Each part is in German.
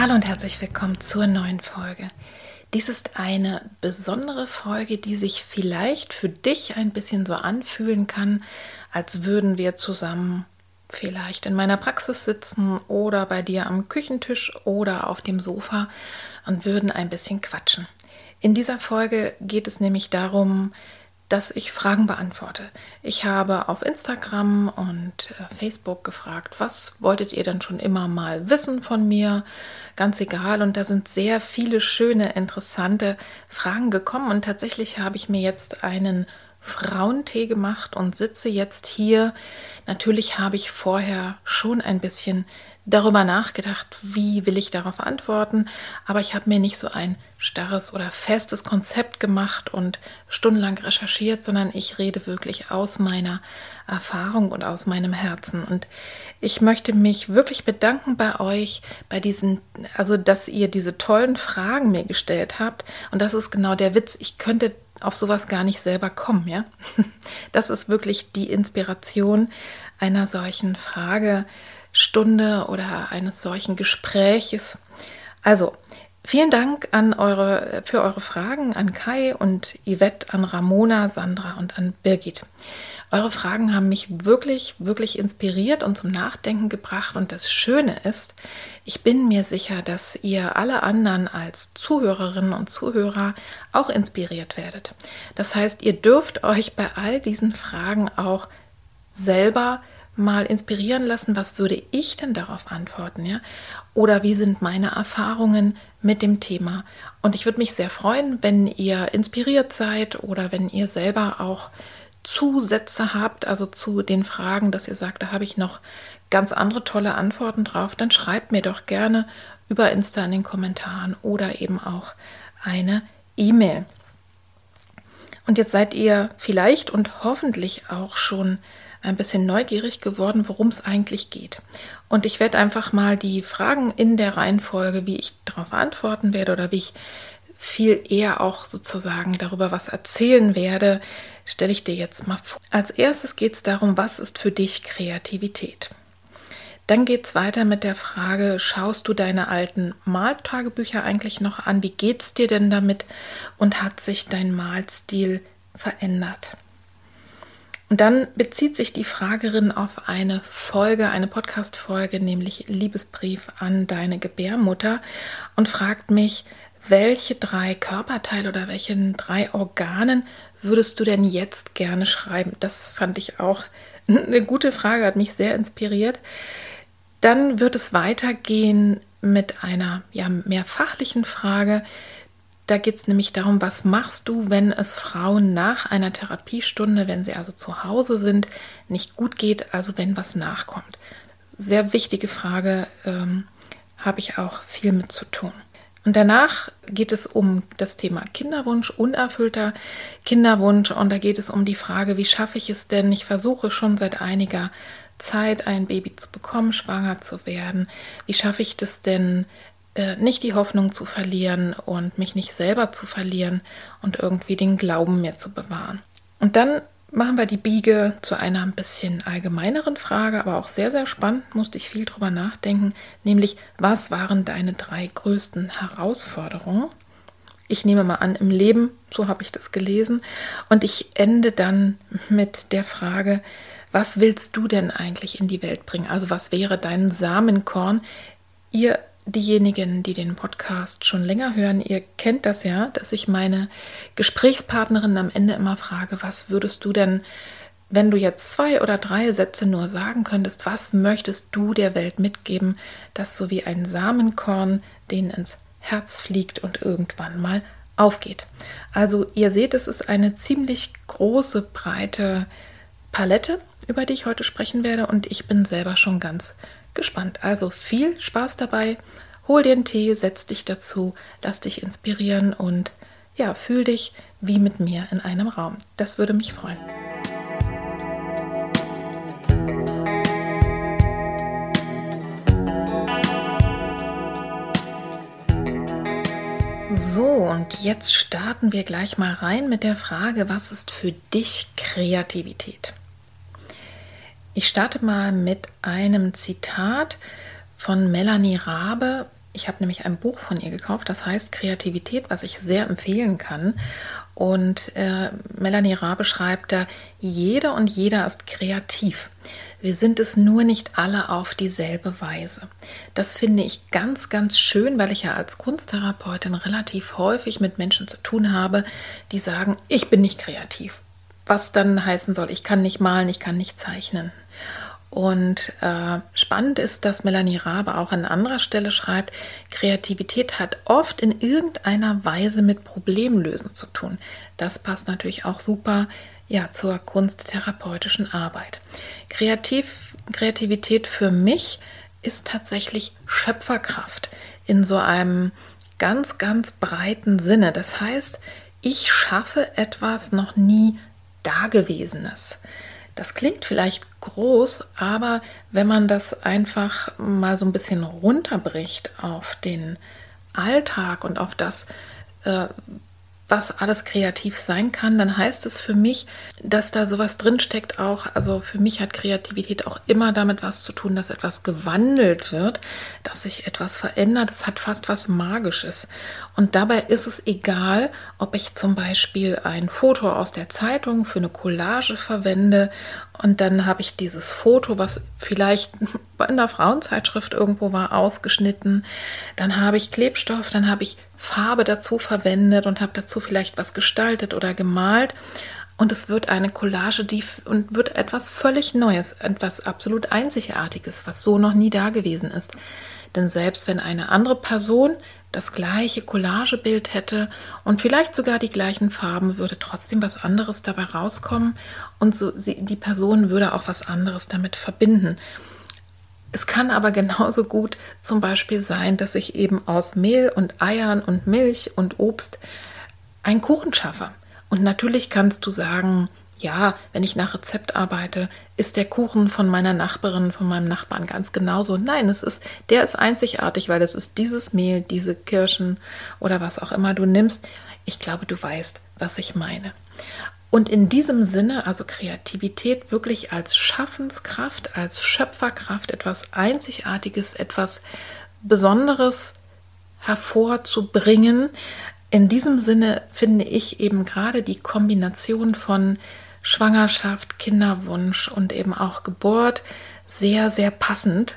Hallo und herzlich willkommen zur neuen Folge. Dies ist eine besondere Folge, die sich vielleicht für dich ein bisschen so anfühlen kann, als würden wir zusammen vielleicht in meiner Praxis sitzen oder bei dir am Küchentisch oder auf dem Sofa und würden ein bisschen quatschen. In dieser Folge geht es nämlich darum, dass ich Fragen beantworte. Ich habe auf Instagram und äh, Facebook gefragt, was wolltet ihr denn schon immer mal wissen von mir? Ganz egal. Und da sind sehr viele schöne, interessante Fragen gekommen. Und tatsächlich habe ich mir jetzt einen Frauentee gemacht und sitze jetzt hier. Natürlich habe ich vorher schon ein bisschen darüber nachgedacht, wie will ich darauf antworten, aber ich habe mir nicht so ein starres oder festes Konzept gemacht und stundenlang recherchiert, sondern ich rede wirklich aus meiner Erfahrung und aus meinem Herzen. Und ich möchte mich wirklich bedanken bei euch, bei diesen, also dass ihr diese tollen Fragen mir gestellt habt. Und das ist genau der Witz. Ich könnte auf sowas gar nicht selber kommen, ja. Das ist wirklich die Inspiration einer solchen Frage Stunde oder eines solchen Gespräches. Also, vielen Dank an eure, für eure Fragen an Kai und Yvette, an Ramona, Sandra und an Birgit. Eure Fragen haben mich wirklich, wirklich inspiriert und zum Nachdenken gebracht. Und das Schöne ist, ich bin mir sicher, dass ihr alle anderen als Zuhörerinnen und Zuhörer auch inspiriert werdet. Das heißt, ihr dürft euch bei all diesen Fragen auch selber mal inspirieren lassen, was würde ich denn darauf antworten, ja? Oder wie sind meine Erfahrungen mit dem Thema? Und ich würde mich sehr freuen, wenn ihr inspiriert seid oder wenn ihr selber auch Zusätze habt, also zu den Fragen, dass ihr sagt, da habe ich noch ganz andere tolle Antworten drauf, dann schreibt mir doch gerne über Insta in den Kommentaren oder eben auch eine E-Mail. Und jetzt seid ihr vielleicht und hoffentlich auch schon ein bisschen neugierig geworden, worum es eigentlich geht. Und ich werde einfach mal die Fragen in der Reihenfolge, wie ich darauf antworten werde oder wie ich viel eher auch sozusagen darüber was erzählen werde, stelle ich dir jetzt mal vor. Als erstes geht es darum, was ist für dich Kreativität? Dann geht es weiter mit der Frage, schaust du deine alten Maltagebücher eigentlich noch an? Wie geht es dir denn damit? Und hat sich dein Malstil verändert? Und dann bezieht sich die Fragerin auf eine Folge, eine Podcast-Folge, nämlich Liebesbrief an deine Gebärmutter und fragt mich, welche drei Körperteile oder welchen drei Organen würdest du denn jetzt gerne schreiben? Das fand ich auch eine gute Frage, hat mich sehr inspiriert. Dann wird es weitergehen mit einer ja, mehr fachlichen Frage, da geht es nämlich darum, was machst du, wenn es Frauen nach einer Therapiestunde, wenn sie also zu Hause sind, nicht gut geht, also wenn was nachkommt. Sehr wichtige Frage, ähm, habe ich auch viel mit zu tun. Und danach geht es um das Thema Kinderwunsch, unerfüllter Kinderwunsch. Und da geht es um die Frage, wie schaffe ich es denn? Ich versuche schon seit einiger Zeit ein Baby zu bekommen, schwanger zu werden. Wie schaffe ich das denn, äh, nicht die Hoffnung zu verlieren und mich nicht selber zu verlieren und irgendwie den Glauben mir zu bewahren. Und dann machen wir die Biege zu einer ein bisschen allgemeineren Frage, aber auch sehr, sehr spannend, musste ich viel drüber nachdenken, nämlich was waren deine drei größten Herausforderungen? Ich nehme mal an, im Leben, so habe ich das gelesen. Und ich ende dann mit der Frage, Was willst du denn eigentlich in die Welt bringen? Also was wäre dein Samenkorn? Ihr diejenigen, die den Podcast schon länger hören, ihr kennt das ja, dass ich meine Gesprächspartnerin am Ende immer frage, was würdest du denn, wenn du jetzt zwei oder drei Sätze nur sagen könntest, was möchtest du der Welt mitgeben, das so wie ein Samenkorn denen ins Herz fliegt und irgendwann mal aufgeht. Also ihr seht, es ist eine ziemlich große, breite Palette, über die ich heute sprechen werde und ich bin selber schon ganz gespannt. Also viel Spaß dabei. Hol dir einen Tee, setz dich dazu, lass dich inspirieren und ja, fühl dich wie mit mir in einem Raum. Das würde mich freuen. So, und jetzt starten wir gleich mal rein mit der Frage, was ist für dich Kreativität? Ich starte mal mit einem Zitat von Melanie Rabe. Ich habe nämlich ein Buch von ihr gekauft, das heißt Kreativität, was ich sehr empfehlen kann. Und äh, Melanie Rabe schreibt da, jeder und jeder ist kreativ. Wir sind es nur nicht alle auf dieselbe Weise. Das finde ich ganz, ganz schön, weil ich ja als Kunsttherapeutin relativ häufig mit Menschen zu tun habe, die sagen, ich bin nicht kreativ. Was dann heißen soll, ich kann nicht malen, ich kann nicht zeichnen. Und äh, spannend ist, dass Melanie Rabe auch an anderer Stelle schreibt, Kreativität hat oft in irgendeiner Weise mit Problemlösen zu tun. Das passt natürlich auch super ja, zur kunsttherapeutischen Arbeit. Kreativ, Kreativität für mich ist tatsächlich Schöpferkraft in so einem ganz, ganz breiten Sinne. Das heißt, ich schaffe etwas noch nie Dagewesenes. Das klingt vielleicht groß, aber wenn man das einfach mal so ein bisschen runterbricht auf den Alltag und auf das, äh, was alles kreativ sein kann, dann heißt es für mich, dass da sowas drinsteckt auch, also für mich hat Kreativität auch immer damit was zu tun, dass etwas gewandelt wird, dass sich etwas verändert. Es hat fast was Magisches. Und dabei ist es egal, ob ich zum Beispiel ein Foto aus der Zeitung für eine Collage verwende und dann habe ich dieses Foto, was vielleicht in der Frauenzeitschrift irgendwo war, ausgeschnitten. Dann habe ich Klebstoff, dann habe ich Farbe dazu verwendet und habe dazu vielleicht was gestaltet oder gemalt. Und es wird eine Collage, die und wird etwas völlig Neues, etwas absolut Einzigartiges, was so noch nie da gewesen ist. Denn selbst wenn eine andere Person das gleiche Collagebild hätte und vielleicht sogar die gleichen Farben, würde trotzdem was anderes dabei rauskommen und so sie, die Person würde auch was anderes damit verbinden. Es kann aber genauso gut zum Beispiel sein, dass ich eben aus Mehl und Eiern und Milch und Obst einen Kuchen schaffe. Und natürlich kannst du sagen, ja, wenn ich nach Rezept arbeite, ist der Kuchen von meiner Nachbarin, von meinem Nachbarn ganz genauso. Nein, es ist, der ist einzigartig, weil es ist dieses Mehl, diese Kirschen oder was auch immer du nimmst. Ich glaube, du weißt, was ich meine. Und in diesem Sinne, also Kreativität wirklich als Schaffenskraft, als Schöpferkraft, etwas Einzigartiges, etwas Besonderes hervorzubringen. In diesem Sinne finde ich eben gerade die Kombination von Schwangerschaft, Kinderwunsch und eben auch Geburt sehr, sehr passend,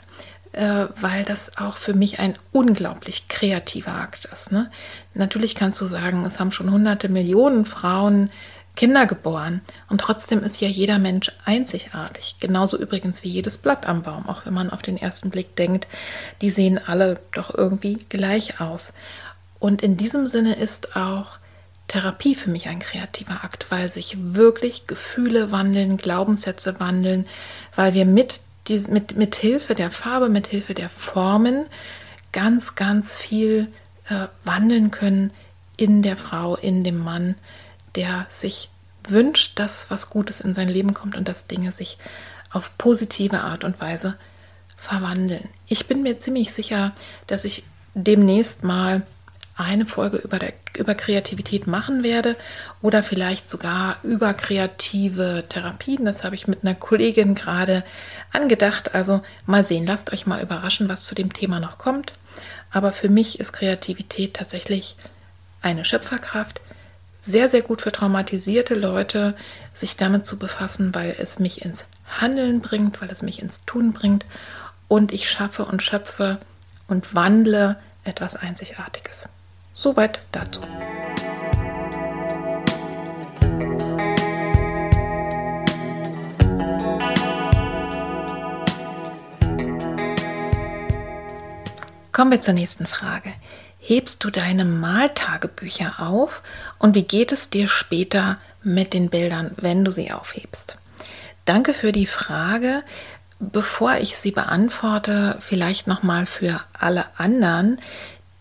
äh, weil das auch für mich ein unglaublich kreativer Akt ist. Ne? Natürlich kannst du sagen, es haben schon hunderte Millionen Frauen Kinder geboren. Und trotzdem ist ja jeder Mensch einzigartig. Genauso übrigens wie jedes Blatt am Baum, auch wenn man auf den ersten Blick denkt, die sehen alle doch irgendwie gleich aus. Und in diesem Sinne ist auch Therapie für mich ein kreativer Akt, weil sich wirklich Gefühle wandeln, Glaubenssätze wandeln, weil wir mit, mit, mit Hilfe der Farbe, mit Hilfe der Formen ganz, ganz viel äh, wandeln können in der Frau, in dem Mann, der sich wünscht, dass was Gutes in sein Leben kommt und dass Dinge sich auf positive Art und Weise verwandeln. Ich bin mir ziemlich sicher, dass ich demnächst mal eine Folge über, der, über Kreativität machen werde oder vielleicht sogar über kreative Therapien. Das habe ich mit einer Kollegin gerade angedacht. Also mal sehen, lasst euch mal überraschen, was zu dem Thema noch kommt. Aber für mich ist Kreativität tatsächlich eine Schöpferkraft, sehr, sehr gut für traumatisierte Leute, sich damit zu befassen, weil es mich ins Handeln bringt, weil es mich ins Tun bringt und ich schaffe und schöpfe und wandle etwas Einzigartiges. Soweit dazu. Kommen wir zur nächsten Frage. Hebst du deine Maltagebücher auf und wie geht es dir später mit den Bildern, wenn du sie aufhebst? Danke für die Frage. Bevor ich sie beantworte, vielleicht noch mal für alle anderen,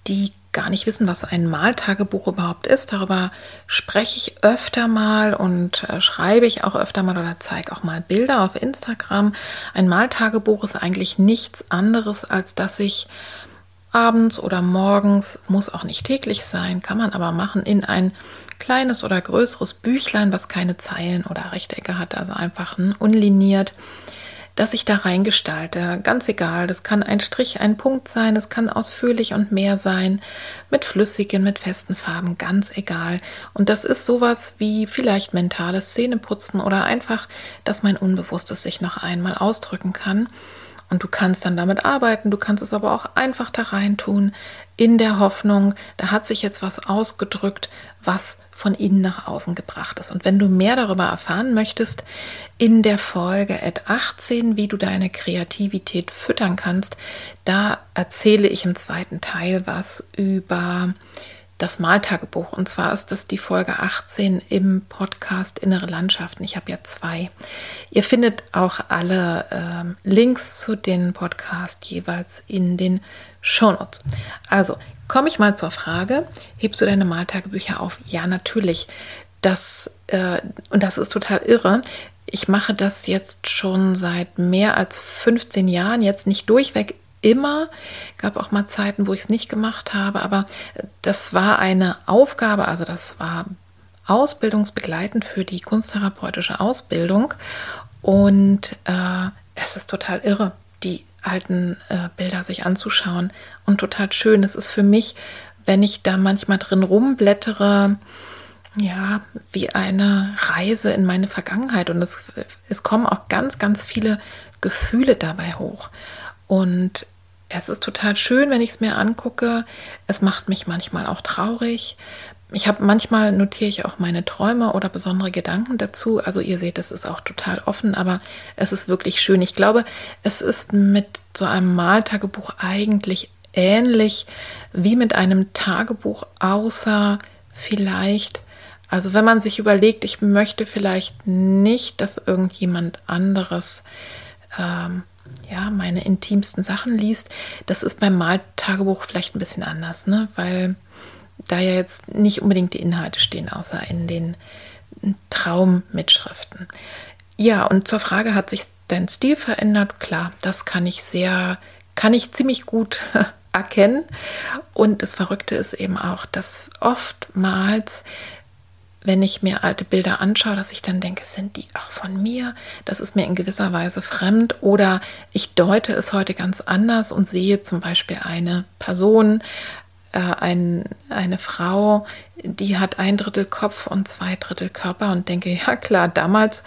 die gar nicht wissen, was ein Maltagebuch überhaupt ist. Darüber spreche ich öfter mal und äh, schreibe ich auch öfter mal oder zeige auch mal Bilder auf Instagram. Ein Maltagebuch ist eigentlich nichts anderes, als dass ich abends oder morgens, muss auch nicht täglich sein, kann man aber machen, in ein kleines oder größeres Büchlein, was keine Zeilen oder Rechtecke hat, also einfach unliniert, dass ich da reingestalte. Ganz egal, das kann ein Strich, ein Punkt sein, das kann ausführlich und mehr sein, mit flüssigen, mit festen Farben, ganz egal. Und das ist sowas wie vielleicht mentales Zähneputzen oder einfach, dass mein Unbewusstes sich noch einmal ausdrücken kann. Und du kannst dann damit arbeiten, du kannst es aber auch einfach da rein tun, in der Hoffnung, da hat sich jetzt was ausgedrückt, was von innen nach außen gebracht ist. Und wenn du mehr darüber erfahren möchtest, in der Folge at 18, wie du deine Kreativität füttern kannst, da erzähle ich im zweiten Teil was über das Maltagebuch. Und zwar ist das die Folge 18 im Podcast Innere Landschaften. Ich habe ja zwei. Ihr findet auch alle ähm, Links zu den Podcasts jeweils in den Shownotes. Also komme ich mal zur Frage: Hebst du deine Maltagebücher auf? Ja, natürlich. Das, äh, und das ist total irre. Ich mache das jetzt schon seit mehr als 15 Jahren, jetzt nicht durchweg immer. Gab auch mal Zeiten, wo ich es nicht gemacht habe, aber das war eine Aufgabe, also das war ausbildungsbegleitend für die kunsttherapeutische Ausbildung und äh, es ist total irre, die alten äh, Bilder sich anzuschauen und total schön. Es ist für mich, wenn ich da manchmal drin rumblättere, ja, wie eine Reise in meine Vergangenheit und es, es kommen auch ganz, ganz viele Gefühle dabei hoch. Und es ist total schön, wenn ich es mir angucke. Es macht mich manchmal auch traurig. Ich habe manchmal notiere ich auch meine Träume oder besondere Gedanken dazu. Also ihr seht, es ist auch total offen, aber es ist wirklich schön. Ich glaube, es ist mit so einem Maltagebuch eigentlich ähnlich wie mit einem Tagebuch, außer vielleicht, also wenn man sich überlegt, ich möchte vielleicht nicht, dass irgendjemand anderes ähm, ja, meine intimsten Sachen liest, das ist beim Maltagebuch vielleicht ein bisschen anders, ne? weil da ja jetzt nicht unbedingt die Inhalte stehen, außer in den Traummitschriften. Ja, und zur Frage, hat sich dein Stil verändert? Klar, das kann ich sehr, kann ich ziemlich gut erkennen. Und das Verrückte ist eben auch, dass oftmals wenn ich mir alte Bilder anschaue, dass ich dann denke, sind die auch von mir? Das ist mir in gewisser Weise fremd. Oder ich deute es heute ganz anders und sehe zum Beispiel eine Person, äh, ein, eine Frau, die hat ein Drittel Kopf und zwei Drittel Körper und denke, ja klar, damals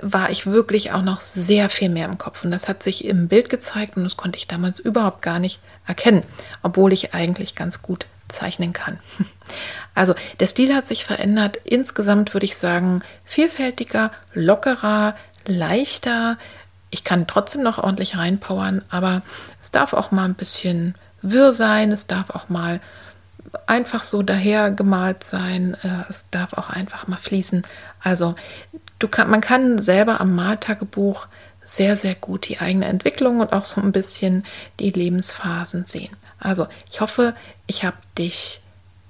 war ich wirklich auch noch sehr viel mehr im Kopf. Und das hat sich im Bild gezeigt und das konnte ich damals überhaupt gar nicht erkennen, obwohl ich eigentlich ganz gut zeichnen kann. Also der Stil hat sich verändert. Insgesamt würde ich sagen, vielfältiger, lockerer, leichter. Ich kann trotzdem noch ordentlich reinpowern, aber es darf auch mal ein bisschen wirr sein. Es darf auch mal einfach so daher gemalt sein. Äh, es darf auch einfach mal fließen. Also du kann, man kann selber am Maltagebuch sehr, sehr gut die eigene Entwicklung und auch so ein bisschen die Lebensphasen sehen. Also ich hoffe, ich habe dich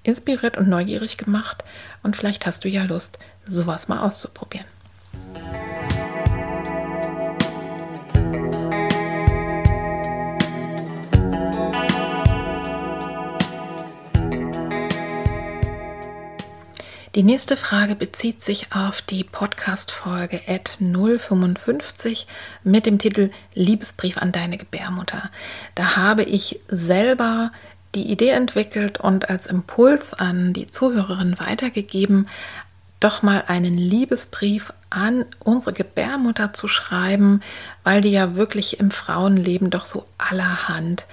inspiriert und neugierig gemacht und vielleicht hast du ja Lust, sowas mal auszuprobieren. Die nächste Frage bezieht sich auf die Podcast-Folge at 055 mit dem Titel Liebesbrief an deine Gebärmutter. Da habe ich selber die Idee entwickelt und als Impuls an die Zuhörerin weitergegeben, doch mal einen Liebesbrief an unsere Gebärmutter zu schreiben, weil die ja wirklich im Frauenleben doch so allerhand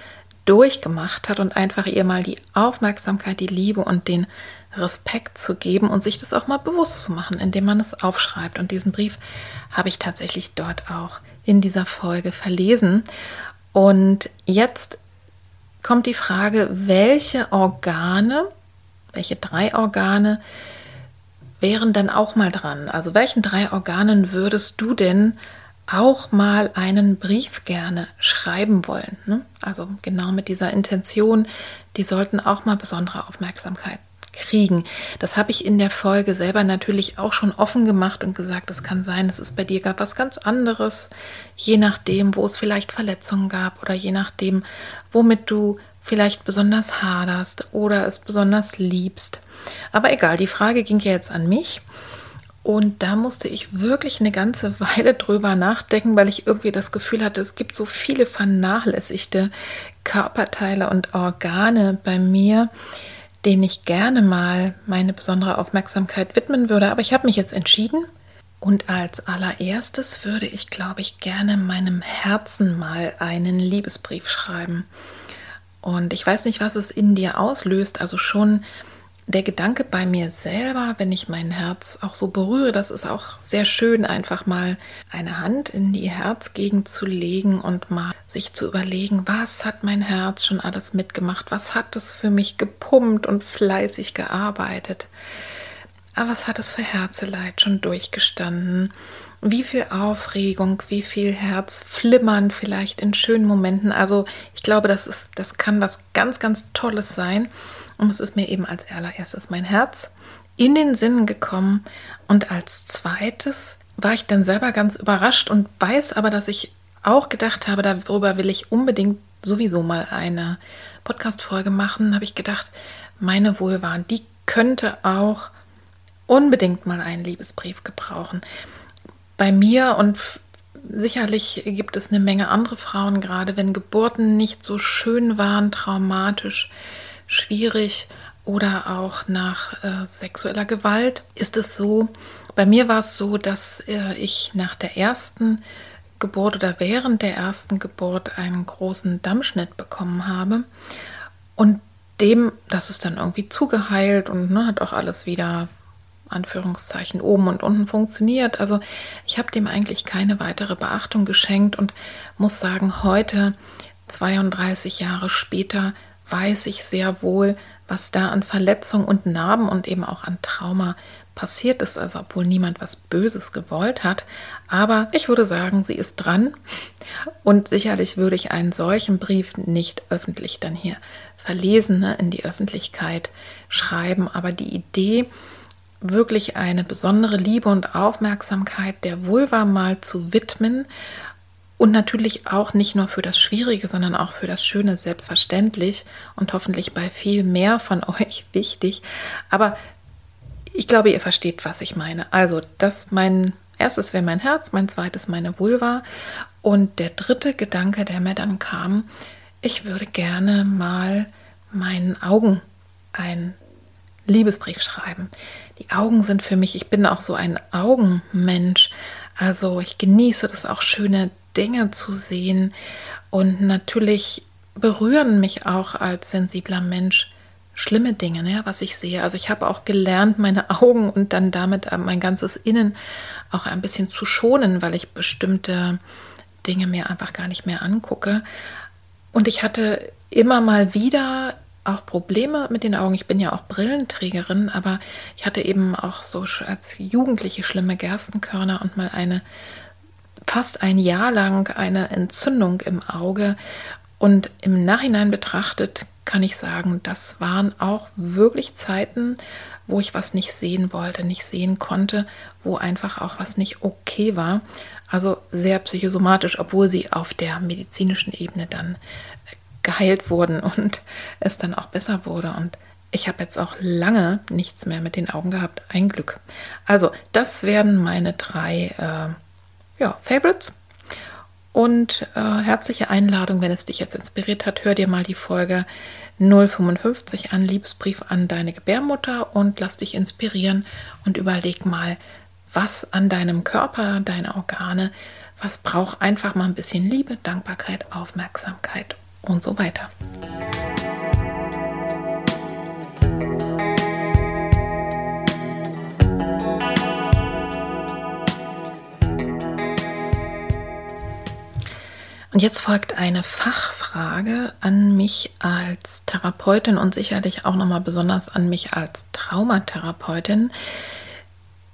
durchgemacht hat und einfach ihr mal die Aufmerksamkeit, die Liebe und den Respekt zu geben und sich das auch mal bewusst zu machen, indem man es aufschreibt. Und diesen Brief habe ich tatsächlich dort auch in dieser Folge verlesen. Und jetzt kommt die Frage, welche Organe, welche drei Organe wären dann auch mal dran? Also welchen drei Organen würdest du denn auch mal einen Brief gerne schreiben wollen? Ne? Also genau mit dieser Intention, die sollten auch mal besondere Aufmerksamkeit kriegen. Das habe ich in der Folge selber natürlich auch schon offen gemacht und gesagt, es kann sein, es ist bei dir gar was ganz anderes, je nachdem, wo es vielleicht Verletzungen gab oder je nachdem, womit du vielleicht besonders haderst oder es besonders liebst. Aber egal, die Frage ging ja jetzt an mich. Und da musste ich wirklich eine ganze Weile drüber nachdenken, weil ich irgendwie das Gefühl hatte, es gibt so viele vernachlässigte Körperteile und Organe bei mir, denen ich gerne mal meine besondere Aufmerksamkeit widmen würde. Aber ich habe mich jetzt entschieden. Und als allererstes würde ich, glaube ich, gerne meinem Herzen mal einen Liebesbrief schreiben. Und ich weiß nicht, was es in dir auslöst. Also schon der Gedanke bei mir selber, wenn ich mein Herz auch so berühre, das ist auch sehr schön, einfach mal eine Hand in die Herzgegend zu legen und mal sich zu überlegen, was hat mein Herz schon alles mitgemacht, was hat es für mich gepumpt und fleißig gearbeitet, was hat es für Herzeleid schon durchgestanden, wie viel Aufregung, wie viel Herzflimmern vielleicht in schönen Momenten. Also ich glaube, das ist, das kann was ganz, ganz Tolles sein. Und es ist mir eben als allererstes mein Herz in den Sinn gekommen. Und als zweites war ich dann selber ganz überrascht und weiß aber, dass ich auch gedacht habe, darüber will ich unbedingt sowieso mal eine Podcast-Folge machen. Habe ich gedacht, meine Wohlwahn, die könnte auch unbedingt mal einen Liebesbrief gebrauchen. Bei mir und sicherlich gibt es eine Menge andere Frauen, gerade wenn Geburten nicht so schön waren, traumatisch, schwierig oder auch nach äh, sexueller Gewalt ist es so, bei mir war es so, dass äh, ich nach der ersten Geburt oder während der ersten Geburt einen großen Dammschnitt bekommen habe und dem, das ist dann irgendwie zugeheilt und ne, hat auch alles wieder Anführungszeichen oben und unten funktioniert. Also ich habe dem eigentlich keine weitere Beachtung geschenkt und muss sagen, heute, 32 Jahre später, weiß ich sehr wohl, was da an Verletzung und Narben und eben auch an Trauma passiert ist, also obwohl niemand was Böses gewollt hat. Aber ich würde sagen, sie ist dran und sicherlich würde ich einen solchen Brief nicht öffentlich dann hier verlesen, ne, in die Öffentlichkeit schreiben. Aber die Idee, wirklich eine besondere Liebe und Aufmerksamkeit der Vulva mal zu widmen und natürlich auch nicht nur für das Schwierige, sondern auch für das Schöne selbstverständlich und hoffentlich bei viel mehr von euch wichtig. Aber ich glaube, ihr versteht, was ich meine. Also, das mein erstes wäre mein Herz, mein zweites meine Vulva und der dritte Gedanke, der mir dann kam, ich würde gerne mal meinen Augen ein Liebesbrief schreiben. Die Augen sind für mich, ich bin auch so ein Augenmensch. Also ich genieße das auch, schöne Dinge zu sehen. Und natürlich berühren mich auch als sensibler Mensch schlimme Dinge, ne, was ich sehe. Also ich habe auch gelernt, meine Augen und dann damit mein ganzes Innen auch ein bisschen zu schonen, weil ich bestimmte Dinge mir einfach gar nicht mehr angucke. Und ich hatte immer mal wieder auch Probleme mit den Augen. Ich bin ja auch Brillenträgerin, aber ich hatte eben auch so als Jugendliche schlimme Gerstenkörner und mal eine fast ein Jahr lang eine Entzündung im Auge. Und im Nachhinein betrachtet kann ich sagen, das waren auch wirklich Zeiten, wo ich was nicht sehen wollte, nicht sehen konnte, wo einfach auch was nicht okay war. Also sehr psychosomatisch, obwohl sie auf der medizinischen Ebene dann geheilt wurden und es dann auch besser wurde. Und ich habe jetzt auch lange nichts mehr mit den Augen gehabt. Ein Glück. Also, das werden meine drei äh, ja, Favorites. Und äh, herzliche Einladung, wenn es dich jetzt inspiriert hat, hör dir mal die Folge 055 an, Liebesbrief an deine Gebärmutter und lass dich inspirieren und überleg mal, was an deinem Körper, deine Organe, was braucht einfach mal ein bisschen Liebe, Dankbarkeit, Aufmerksamkeit und so weiter. Und jetzt folgt eine Fachfrage an mich als Therapeutin und sicherlich auch nochmal besonders an mich als Traumatherapeutin.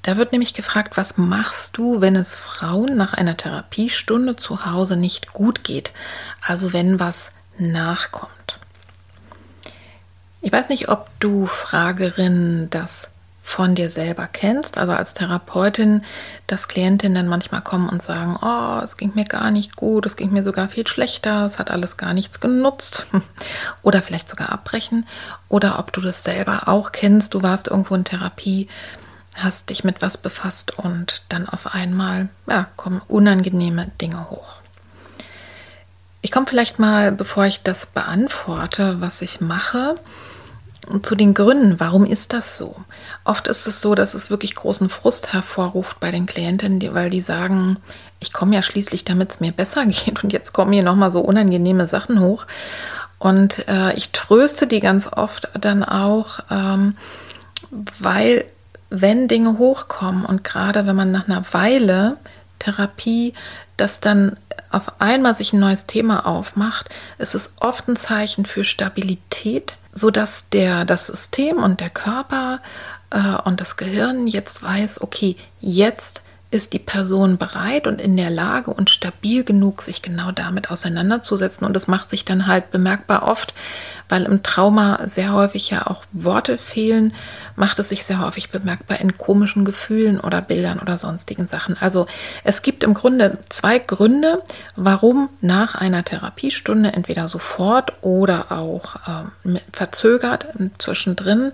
Da wird nämlich gefragt, was machst du, wenn es Frauen nach einer Therapiestunde zu Hause nicht gut geht? Also wenn was nachkommt. Ich weiß nicht, ob du Fragerin das von dir selber kennst, also als Therapeutin, dass Klientinnen dann manchmal kommen und sagen, oh, es ging mir gar nicht gut, es ging mir sogar viel schlechter, es hat alles gar nichts genutzt oder vielleicht sogar abbrechen oder ob du das selber auch kennst, du warst irgendwo in Therapie, hast dich mit was befasst und dann auf einmal ja, kommen unangenehme Dinge hoch. Ich komme vielleicht mal, bevor ich das beantworte, was ich mache, zu den Gründen, warum ist das so? Oft ist es so, dass es wirklich großen Frust hervorruft bei den Klientinnen, weil die sagen, ich komme ja schließlich, damit es mir besser geht und jetzt kommen hier nochmal so unangenehme Sachen hoch. Und äh, ich tröste die ganz oft dann auch, ähm, weil wenn Dinge hochkommen und gerade wenn man nach einer Weile Therapie, dass dann auf einmal sich ein neues Thema aufmacht, ist es oft ein Zeichen für Stabilität so dass der, das System und der Körper äh, und das Gehirn jetzt weiß, okay, jetzt ist die Person bereit und in der Lage und stabil genug, sich genau damit auseinanderzusetzen. Und es macht sich dann halt bemerkbar oft, weil im Trauma sehr häufig ja auch Worte fehlen, macht es sich sehr häufig bemerkbar in komischen Gefühlen oder Bildern oder sonstigen Sachen. Also es gibt im Grunde zwei Gründe, warum nach einer Therapiestunde entweder sofort oder auch äh, verzögert zwischendrin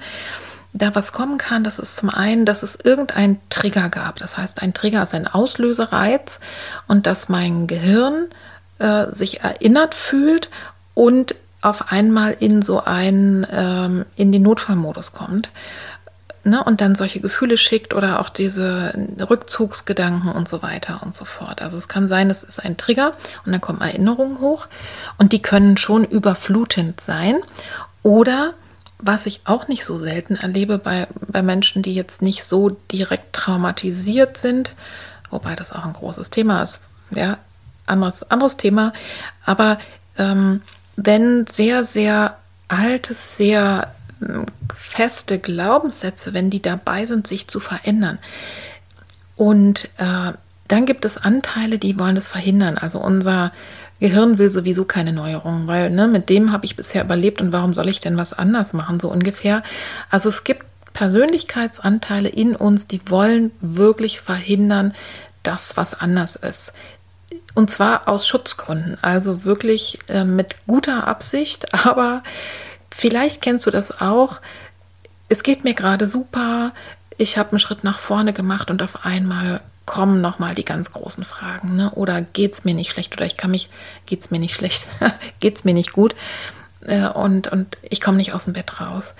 da was kommen kann, das ist zum einen, dass es irgendeinen Trigger gab. Das heißt, ein Trigger ist ein Auslösereiz und dass mein Gehirn äh, sich erinnert fühlt und auf einmal in so einen, ähm, in den Notfallmodus kommt. Ne, und dann solche Gefühle schickt oder auch diese Rückzugsgedanken und so weiter und so fort. Also es kann sein, es ist ein Trigger und dann kommen Erinnerungen hoch und die können schon überflutend sein. Oder was ich auch nicht so selten erlebe bei, bei Menschen, die jetzt nicht so direkt traumatisiert sind, wobei das auch ein großes Thema ist, ja, anderes, anderes Thema, aber ähm, wenn sehr, sehr altes, sehr ähm, feste Glaubenssätze, wenn die dabei sind, sich zu verändern. Und äh, dann gibt es Anteile, die wollen das verhindern. Also unser Gehirn will sowieso keine Neuerungen, weil ne, mit dem habe ich bisher überlebt und warum soll ich denn was anders machen, so ungefähr. Also es gibt Persönlichkeitsanteile in uns, die wollen wirklich verhindern, dass was anders ist. Und zwar aus Schutzgründen, also wirklich äh, mit guter Absicht, aber vielleicht kennst du das auch. Es geht mir gerade super, ich habe einen Schritt nach vorne gemacht und auf einmal kommen nochmal die ganz großen Fragen. Ne? Oder geht es mir nicht schlecht? Oder ich kann mich, geht es mir nicht schlecht? geht es mir nicht gut? Äh, und, und ich komme nicht aus dem Bett raus.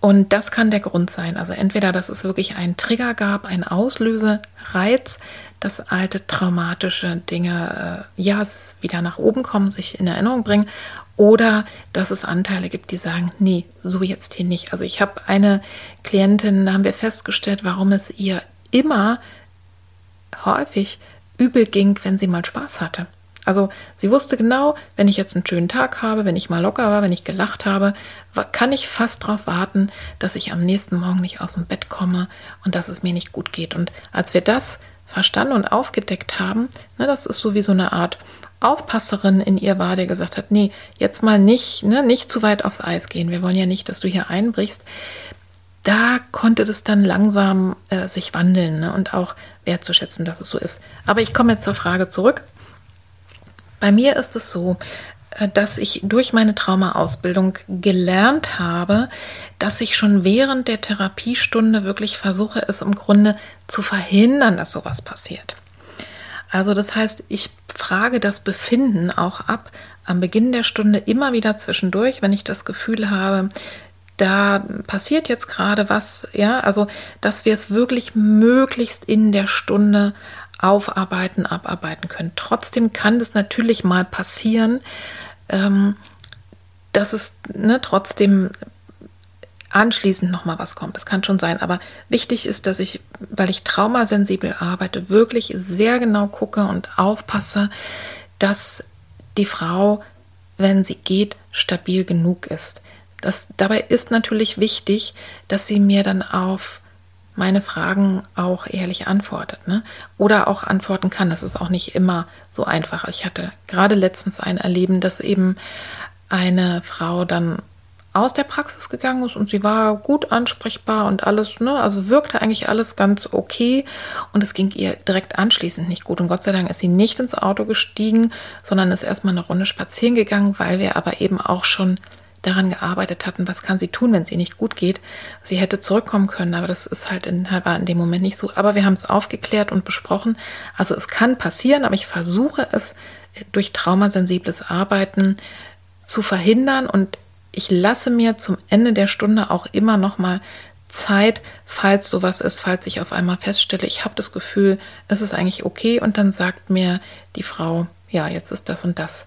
Und das kann der Grund sein. Also entweder, dass es wirklich einen Trigger gab, einen Auslösereiz, dass alte traumatische Dinge äh, ja wieder nach oben kommen, sich in Erinnerung bringen, oder dass es Anteile gibt, die sagen, nee, so jetzt hier nicht. Also ich habe eine Klientin, da haben wir festgestellt, warum es ihr immer häufig übel ging, wenn sie mal Spaß hatte. Also sie wusste genau, wenn ich jetzt einen schönen Tag habe, wenn ich mal locker war, wenn ich gelacht habe, kann ich fast darauf warten, dass ich am nächsten Morgen nicht aus dem Bett komme und dass es mir nicht gut geht. Und als wir das verstanden und aufgedeckt haben, ne, das ist so wie so eine Art Aufpasserin in ihr war, der gesagt hat, nee, jetzt mal nicht, ne, nicht zu weit aufs Eis gehen. Wir wollen ja nicht, dass du hier einbrichst da konnte das dann langsam äh, sich wandeln ne? und auch wertzuschätzen, dass es so ist. Aber ich komme jetzt zur Frage zurück. Bei mir ist es so, äh, dass ich durch meine Traumaausbildung gelernt habe, dass ich schon während der Therapiestunde wirklich versuche, es im Grunde zu verhindern, dass sowas passiert. Also das heißt, ich frage das Befinden auch ab am Beginn der Stunde immer wieder zwischendurch, wenn ich das Gefühl habe, da passiert jetzt gerade was, ja, also dass wir es wirklich möglichst in der Stunde aufarbeiten, abarbeiten können. Trotzdem kann das natürlich mal passieren, ähm, dass es ne, trotzdem anschließend noch mal was kommt. Das kann schon sein, aber wichtig ist, dass ich, weil ich traumasensibel arbeite, wirklich sehr genau gucke und aufpasse, dass die Frau, wenn sie geht, stabil genug ist. Das, dabei ist natürlich wichtig, dass sie mir dann auf meine Fragen auch ehrlich antwortet. Ne? Oder auch antworten kann. Das ist auch nicht immer so einfach. Ich hatte gerade letztens ein Erleben, dass eben eine Frau dann aus der Praxis gegangen ist und sie war gut ansprechbar und alles, ne, also wirkte eigentlich alles ganz okay und es ging ihr direkt anschließend nicht gut und Gott sei Dank ist sie nicht ins Auto gestiegen, sondern ist erstmal eine Runde spazieren gegangen, weil wir aber eben auch schon daran gearbeitet hatten, was kann sie tun, wenn es ihr nicht gut geht. Sie hätte zurückkommen können, aber das ist halt in, war in dem Moment nicht so. Aber wir haben es aufgeklärt und besprochen. Also es kann passieren, aber ich versuche es durch traumasensibles Arbeiten zu verhindern und ich lasse mir zum Ende der Stunde auch immer noch mal Zeit, falls sowas ist, falls ich auf einmal feststelle, ich habe das Gefühl, es ist eigentlich okay und dann sagt mir die Frau, ja, jetzt ist das und das.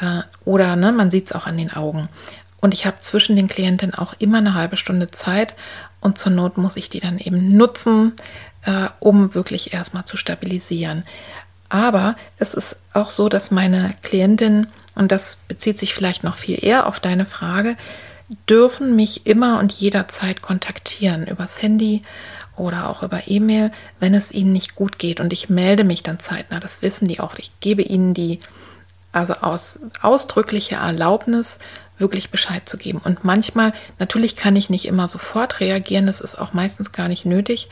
Äh, oder ne, man sieht es auch an den Augen. Und ich habe zwischen den Klientinnen auch immer eine halbe Stunde Zeit und zur Not muss ich die dann eben nutzen, äh, um wirklich erstmal zu stabilisieren. Aber es ist auch so, dass meine Klientinnen und das bezieht sich vielleicht noch viel eher auf deine Frage, dürfen mich immer und jederzeit kontaktieren übers Handy oder auch über E-Mail, wenn es ihnen nicht gut geht. Und ich melde mich dann zeitnah. Das wissen die auch. Ich gebe ihnen die, also aus ausdrückliche Erlaubnis, wirklich Bescheid zu geben. Und manchmal, natürlich kann ich nicht immer sofort reagieren. Das ist auch meistens gar nicht nötig.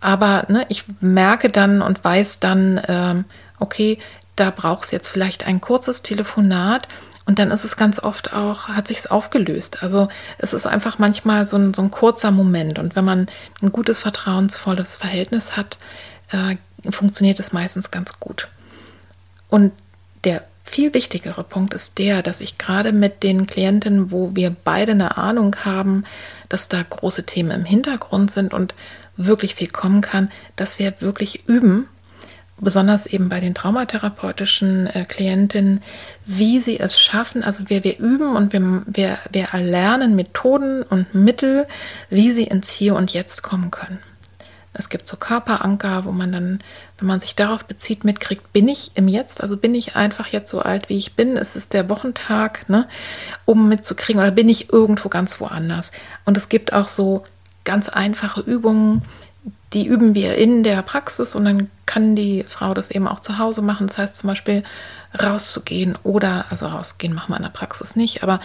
Aber ne, ich merke dann und weiß dann, ähm, okay, da braucht es jetzt vielleicht ein kurzes Telefonat und dann ist es ganz oft auch, hat sich es aufgelöst. Also es ist einfach manchmal so ein, so ein kurzer Moment und wenn man ein gutes, vertrauensvolles Verhältnis hat, äh, funktioniert es meistens ganz gut. Und der viel wichtigere Punkt ist der, dass ich gerade mit den Klientinnen, wo wir beide eine Ahnung haben, dass da große Themen im Hintergrund sind und wirklich viel kommen kann, dass wir wirklich üben, besonders eben bei den traumatherapeutischen äh, Klientinnen, wie sie es schaffen. Also wir, wir üben und wir, wir, wir erlernen Methoden und Mittel, wie sie ins Hier und Jetzt kommen können. Es gibt so Körperanker, wo man dann, wenn man sich darauf bezieht, mitkriegt, bin ich im Jetzt, also bin ich einfach jetzt so alt, wie ich bin, es ist der Wochentag, ne, um mitzukriegen, oder bin ich irgendwo ganz woanders. Und es gibt auch so ganz einfache Übungen, die üben wir in der Praxis und dann kann die Frau das eben auch zu Hause machen. Das heißt zum Beispiel rauszugehen oder, also rausgehen machen wir in der Praxis nicht, aber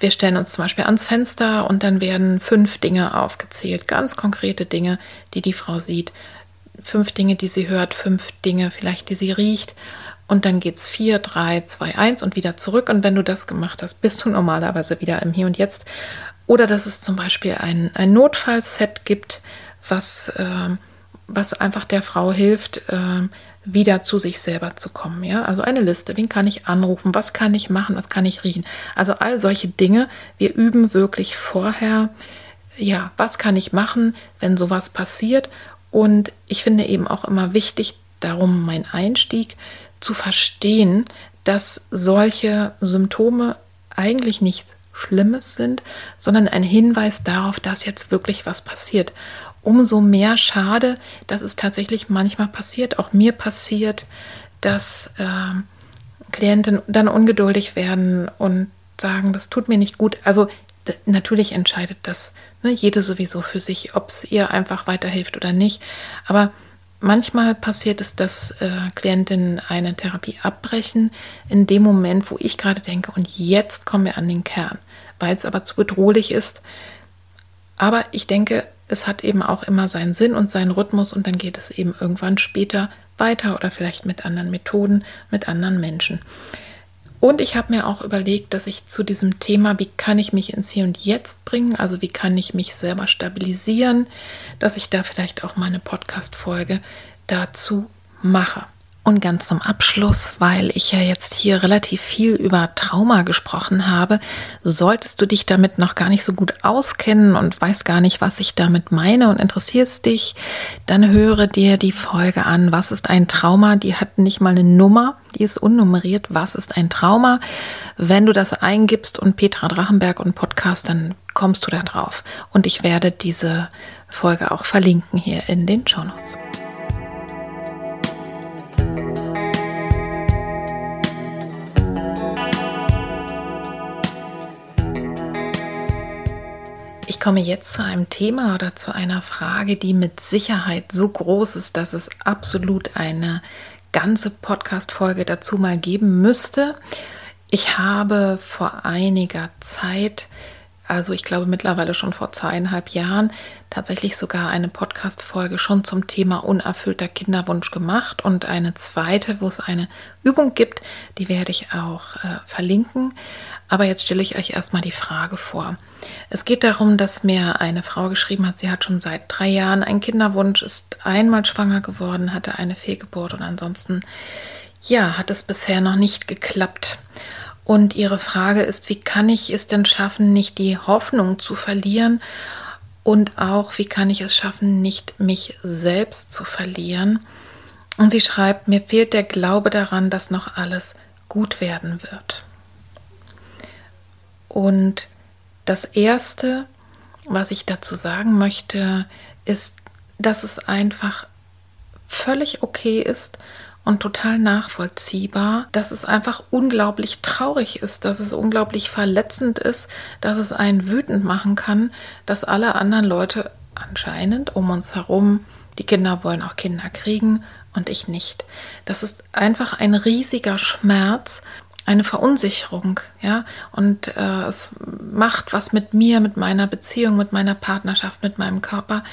wir stellen uns zum Beispiel ans Fenster und dann werden fünf Dinge aufgezählt, ganz konkrete Dinge, die die Frau sieht. Fünf Dinge, die sie hört, fünf Dinge vielleicht, die sie riecht. Und dann geht es 4, 3, 2, 1 und wieder zurück. Und wenn du das gemacht hast, bist du normalerweise wieder im Hier und Jetzt. Oder dass es zum Beispiel ein, ein Notfallset gibt, was, äh, was einfach der Frau hilft, äh, wieder zu sich selber zu kommen. Ja, also eine Liste. Wen kann ich anrufen? Was kann ich machen? Was kann ich riechen? Also all solche Dinge. Wir üben wirklich vorher. Ja, was kann ich machen, wenn sowas passiert? Und ich finde eben auch immer wichtig, darum mein Einstieg, zu verstehen, dass solche Symptome eigentlich nichts Schlimmes sind, sondern ein Hinweis darauf, dass jetzt wirklich was passiert umso mehr schade, dass es tatsächlich manchmal passiert, auch mir passiert, dass äh, Klienten dann ungeduldig werden und sagen, das tut mir nicht gut. Also natürlich entscheidet das ne, jede sowieso für sich, ob es ihr einfach weiterhilft oder nicht. Aber manchmal passiert es, dass äh, Klientinnen eine Therapie abbrechen, in dem Moment, wo ich gerade denke, und jetzt kommen wir an den Kern, weil es aber zu bedrohlich ist. Aber ich denke, es hat eben auch immer seinen Sinn und seinen Rhythmus und dann geht es eben irgendwann später weiter oder vielleicht mit anderen Methoden, mit anderen Menschen. Und ich habe mir auch überlegt, dass ich zu diesem Thema, wie kann ich mich ins Hier und Jetzt bringen, also wie kann ich mich selber stabilisieren, dass ich da vielleicht auch mal eine Podcast-Folge dazu mache. Und ganz zum Abschluss, weil ich ja jetzt hier relativ viel über Trauma gesprochen habe, solltest du dich damit noch gar nicht so gut auskennen und weißt gar nicht, was ich damit meine und interessierst dich, dann höre dir die Folge an. Was ist ein Trauma? Die hat nicht mal eine Nummer, die ist unnummeriert. Was ist ein Trauma? Wenn du das eingibst und Petra Drachenberg und Podcast, dann kommst du da drauf. Und ich werde diese Folge auch verlinken hier in den Show Notes. Ich komme jetzt zu einem Thema oder zu einer Frage, die mit Sicherheit so groß ist, dass es absolut eine ganze Podcast-Folge dazu mal geben müsste. Ich habe vor einiger Zeit, also ich glaube mittlerweile schon vor zweieinhalb Jahren, tatsächlich sogar eine Podcast-Folge schon zum Thema unerfüllter Kinderwunsch gemacht und eine zweite, wo es eine Übung gibt, die werde ich auch äh, verlinken. Aber jetzt stelle ich euch erstmal die Frage vor. Es geht darum, dass mir eine Frau geschrieben hat, sie hat schon seit drei Jahren einen Kinderwunsch, ist einmal schwanger geworden, hatte eine Fehlgeburt und ansonsten, ja, hat es bisher noch nicht geklappt. Und ihre Frage ist, wie kann ich es denn schaffen, nicht die Hoffnung zu verlieren und auch, wie kann ich es schaffen, nicht mich selbst zu verlieren? Und sie schreibt, mir fehlt der Glaube daran, dass noch alles gut werden wird. Und das Erste, was ich dazu sagen möchte, ist, dass es einfach völlig okay ist und total nachvollziehbar, dass es einfach unglaublich traurig ist, dass es unglaublich verletzend ist, dass es einen wütend machen kann, dass alle anderen Leute anscheinend um uns herum, die Kinder wollen auch Kinder kriegen und ich nicht. Das ist einfach ein riesiger Schmerz eine Verunsicherung, ja, und äh, es macht was mit mir, mit meiner Beziehung, mit meiner Partnerschaft, mit meinem Körper,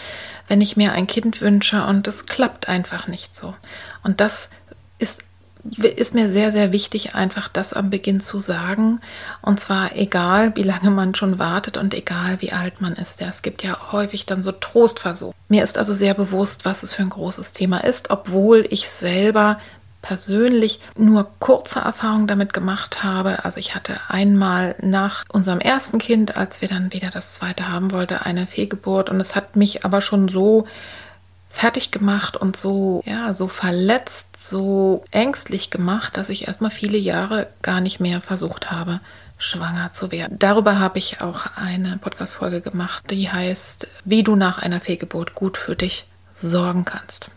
wenn ich mir ein Kind wünsche und es klappt einfach nicht so. Und das ist ist mir sehr, sehr wichtig, einfach das am Beginn zu sagen. Und zwar egal, wie lange man schon wartet und egal, wie alt man ist. Ja, es gibt ja häufig dann so Trostversuche. Mir ist also sehr bewusst, was es für ein großes Thema ist, obwohl ich selber persönlich nur kurze Erfahrungen damit gemacht habe. Also ich hatte einmal nach unserem ersten Kind, als wir dann wieder das zweite haben wollten, eine Fehlgeburt und es hat mich aber schon so fertig gemacht und so ja so verletzt, so ängstlich gemacht, dass ich erstmal viele Jahre gar nicht mehr versucht habe schwanger zu werden. Darüber habe ich auch eine Podcast Folge gemacht, die heißt Wie du nach einer Fehlgeburt gut für dich sorgen kannst.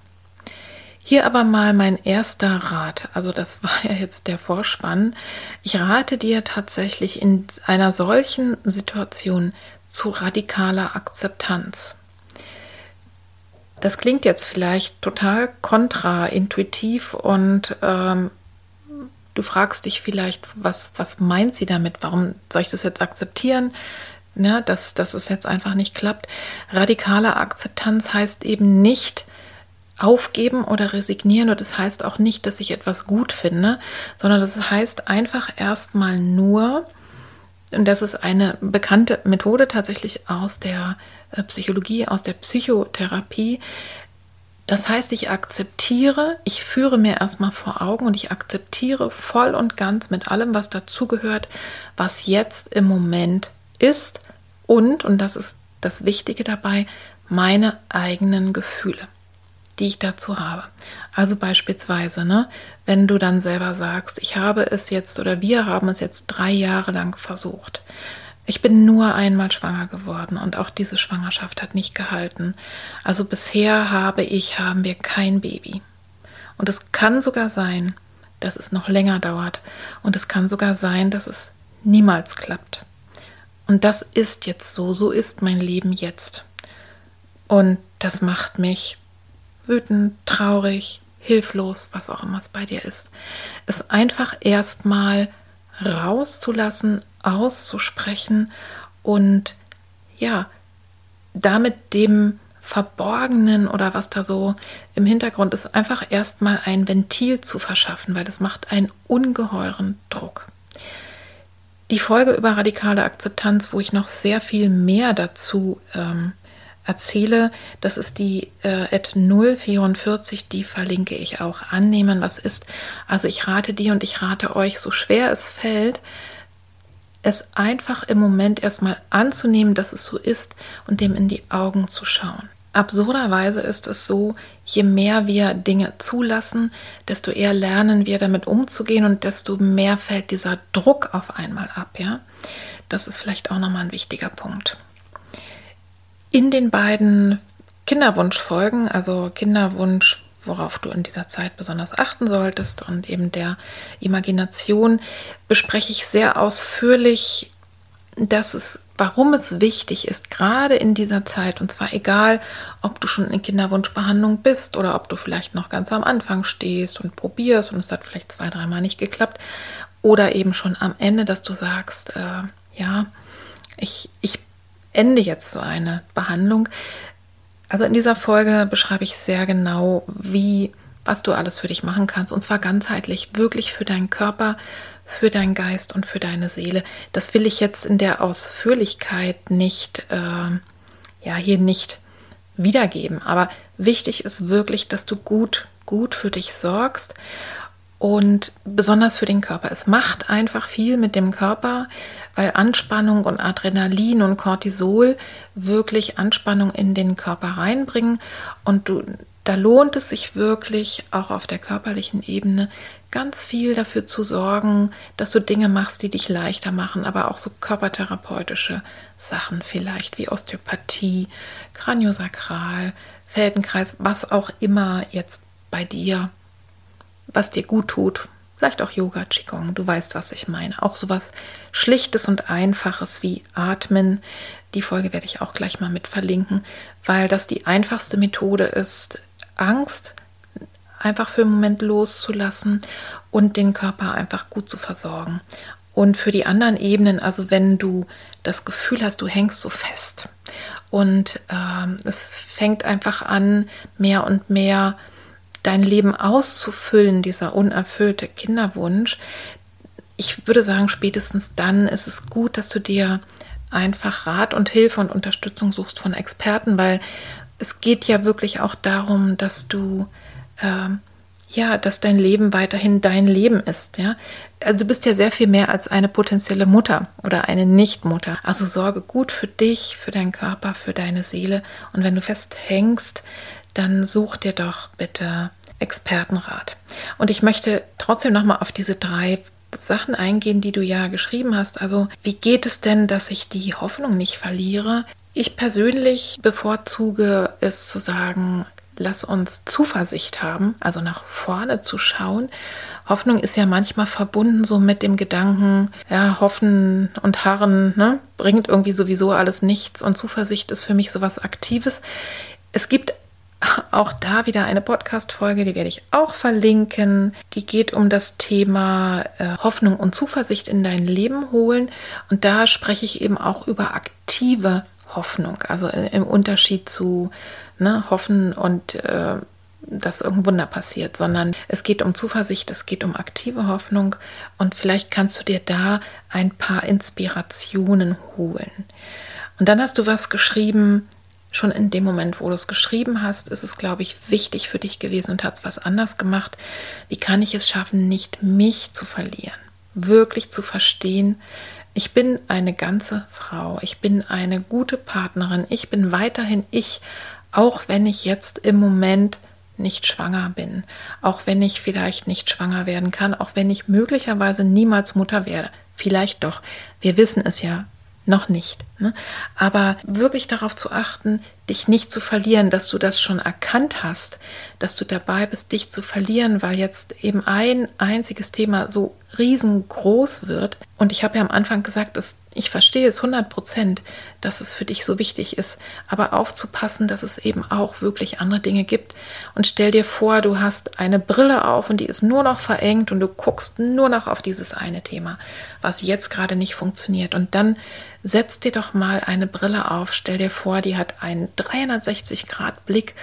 Hier aber mal mein erster Rat. Also das war ja jetzt der Vorspann. Ich rate dir tatsächlich in einer solchen Situation zu radikaler Akzeptanz. Das klingt jetzt vielleicht total kontraintuitiv und ähm, du fragst dich vielleicht, was, was meint sie damit? Warum soll ich das jetzt akzeptieren? Ne, dass, dass es jetzt einfach nicht klappt. Radikale Akzeptanz heißt eben nicht, aufgeben oder resignieren. Und das heißt auch nicht, dass ich etwas gut finde, sondern das heißt einfach erstmal nur, und das ist eine bekannte Methode tatsächlich aus der äh, Psychologie, aus der Psychotherapie. Das heißt, ich akzeptiere, ich führe mir erstmal vor Augen und ich akzeptiere voll und ganz mit allem, was dazugehört, was jetzt im Moment ist und, und das ist das Wichtige dabei, meine eigenen Gefühle die ich dazu habe. Also beispielsweise, ne, wenn du dann selber sagst, ich habe es jetzt oder wir haben es jetzt drei Jahre lang versucht. Ich bin nur einmal schwanger geworden und auch diese Schwangerschaft hat nicht gehalten. Also bisher habe ich, haben wir kein Baby. Und es kann sogar sein, dass es noch länger dauert. Und es kann sogar sein, dass es niemals klappt. Und das ist jetzt so, so ist mein Leben jetzt. Und das macht mich wütend, traurig, hilflos, was auch immer es bei dir ist. Es einfach erstmal rauszulassen, auszusprechen und ja, damit dem Verborgenen oder was da so im Hintergrund ist, einfach erstmal ein Ventil zu verschaffen, weil das macht einen ungeheuren Druck. Die Folge über radikale Akzeptanz, wo ich noch sehr viel mehr dazu ähm, erzähle. Das ist die äh, 044, die verlinke ich auch. Annehmen, was ist. Also ich rate dir und ich rate euch, so schwer es fällt, es einfach im Moment erstmal anzunehmen, dass es so ist und dem in die Augen zu schauen. Absurderweise ist es so, je mehr wir Dinge zulassen, desto eher lernen wir damit umzugehen und desto mehr fällt dieser Druck auf einmal ab, ja? Das ist vielleicht auch nochmal ein wichtiger Punkt. In den beiden Kinderwunschfolgen, also Kinderwunsch, worauf du in dieser Zeit besonders achten solltest und eben der Imagination, bespreche ich sehr ausführlich, dass es warum es wichtig ist, gerade in dieser Zeit, und zwar egal, ob du schon in Kinderwunschbehandlung bist oder ob du vielleicht noch ganz am Anfang stehst und probierst und es hat vielleicht zwei, dreimal nicht geklappt, oder eben schon am Ende, dass du sagst, äh, ja, ich, ich ende jetzt so eine Behandlung. Also in dieser Folge beschreibe ich sehr genau, wie, was du alles für dich machen kannst, und zwar ganzheitlich, wirklich für deinen Körper, für deinen Geist und für deine Seele. Das will ich jetzt in der Ausführlichkeit nicht, äh, ja, hier nicht wiedergeben. Aber wichtig ist wirklich, dass du gut, gut für dich sorgst und besonders für den Körper. Es macht einfach viel mit dem Körper, weil Anspannung und Adrenalin und Cortisol wirklich Anspannung in den Körper reinbringen und du da lohnt es sich wirklich auch auf der körperlichen Ebene ganz viel dafür zu sorgen, dass du Dinge machst, die dich leichter machen, aber auch so körpertherapeutische Sachen vielleicht wie Osteopathie, Kraniosakral, Feldenkreis, was auch immer jetzt bei dir, was dir gut tut. Vielleicht auch Yoga, Qigong, du weißt, was ich meine. Auch sowas Schlichtes und Einfaches wie Atmen. Die Folge werde ich auch gleich mal mit verlinken, weil das die einfachste Methode ist, Angst einfach für einen Moment loszulassen und den Körper einfach gut zu versorgen. Und für die anderen Ebenen, also wenn du das Gefühl hast, du hängst so fest und ähm, es fängt einfach an, mehr und mehr dein Leben auszufüllen, dieser unerfüllte Kinderwunsch, ich würde sagen, spätestens dann ist es gut, dass du dir einfach Rat und Hilfe und Unterstützung suchst von Experten, weil es geht ja wirklich auch darum, dass du äh, ja, dass dein Leben weiterhin dein Leben ist, ja. Also du bist ja sehr viel mehr als eine potenzielle Mutter oder eine Nichtmutter. Also sorge gut für dich, für deinen Körper, für deine Seele. Und wenn du festhängst, dann such dir doch bitte Expertenrat. Und ich möchte trotzdem nochmal auf diese drei Sachen eingehen, die du ja geschrieben hast. Also, wie geht es denn, dass ich die Hoffnung nicht verliere? Ich persönlich bevorzuge es zu sagen, lass uns Zuversicht haben, also nach vorne zu schauen. Hoffnung ist ja manchmal verbunden so mit dem Gedanken, ja, hoffen und harren, ne, bringt irgendwie sowieso alles nichts und Zuversicht ist für mich sowas Aktives. Es gibt auch da wieder eine Podcast-Folge, die werde ich auch verlinken. Die geht um das Thema äh, Hoffnung und Zuversicht in dein Leben holen. Und da spreche ich eben auch über aktive Hoffnung, also im Unterschied zu ne, Hoffen und äh, dass irgendein Wunder passiert, sondern es geht um Zuversicht, es geht um aktive Hoffnung und vielleicht kannst du dir da ein paar Inspirationen holen. Und dann hast du was geschrieben, schon in dem Moment, wo du es geschrieben hast, ist es, glaube ich, wichtig für dich gewesen und hat es was anders gemacht. Wie kann ich es schaffen, nicht mich zu verlieren? Wirklich zu verstehen, ich bin eine ganze Frau, ich bin eine gute Partnerin, ich bin weiterhin ich, auch wenn ich jetzt im Moment nicht schwanger bin, auch wenn ich vielleicht nicht schwanger werden kann, auch wenn ich möglicherweise niemals Mutter werde. Vielleicht doch. Wir wissen es ja noch nicht. Ne? Aber wirklich darauf zu achten, dich nicht zu verlieren, dass du das schon erkannt hast, dass du dabei bist, dich zu verlieren, weil jetzt eben ein einziges Thema so riesengroß wird. Und ich habe ja am Anfang gesagt, dass ich verstehe es 100 Prozent, dass es für dich so wichtig ist, aber aufzupassen, dass es eben auch wirklich andere Dinge gibt. Und stell dir vor, du hast eine Brille auf und die ist nur noch verengt und du guckst nur noch auf dieses eine Thema, was jetzt gerade nicht funktioniert. Und dann setz dir doch mal eine Brille auf, stell dir vor, die hat einen 360-Grad-Blick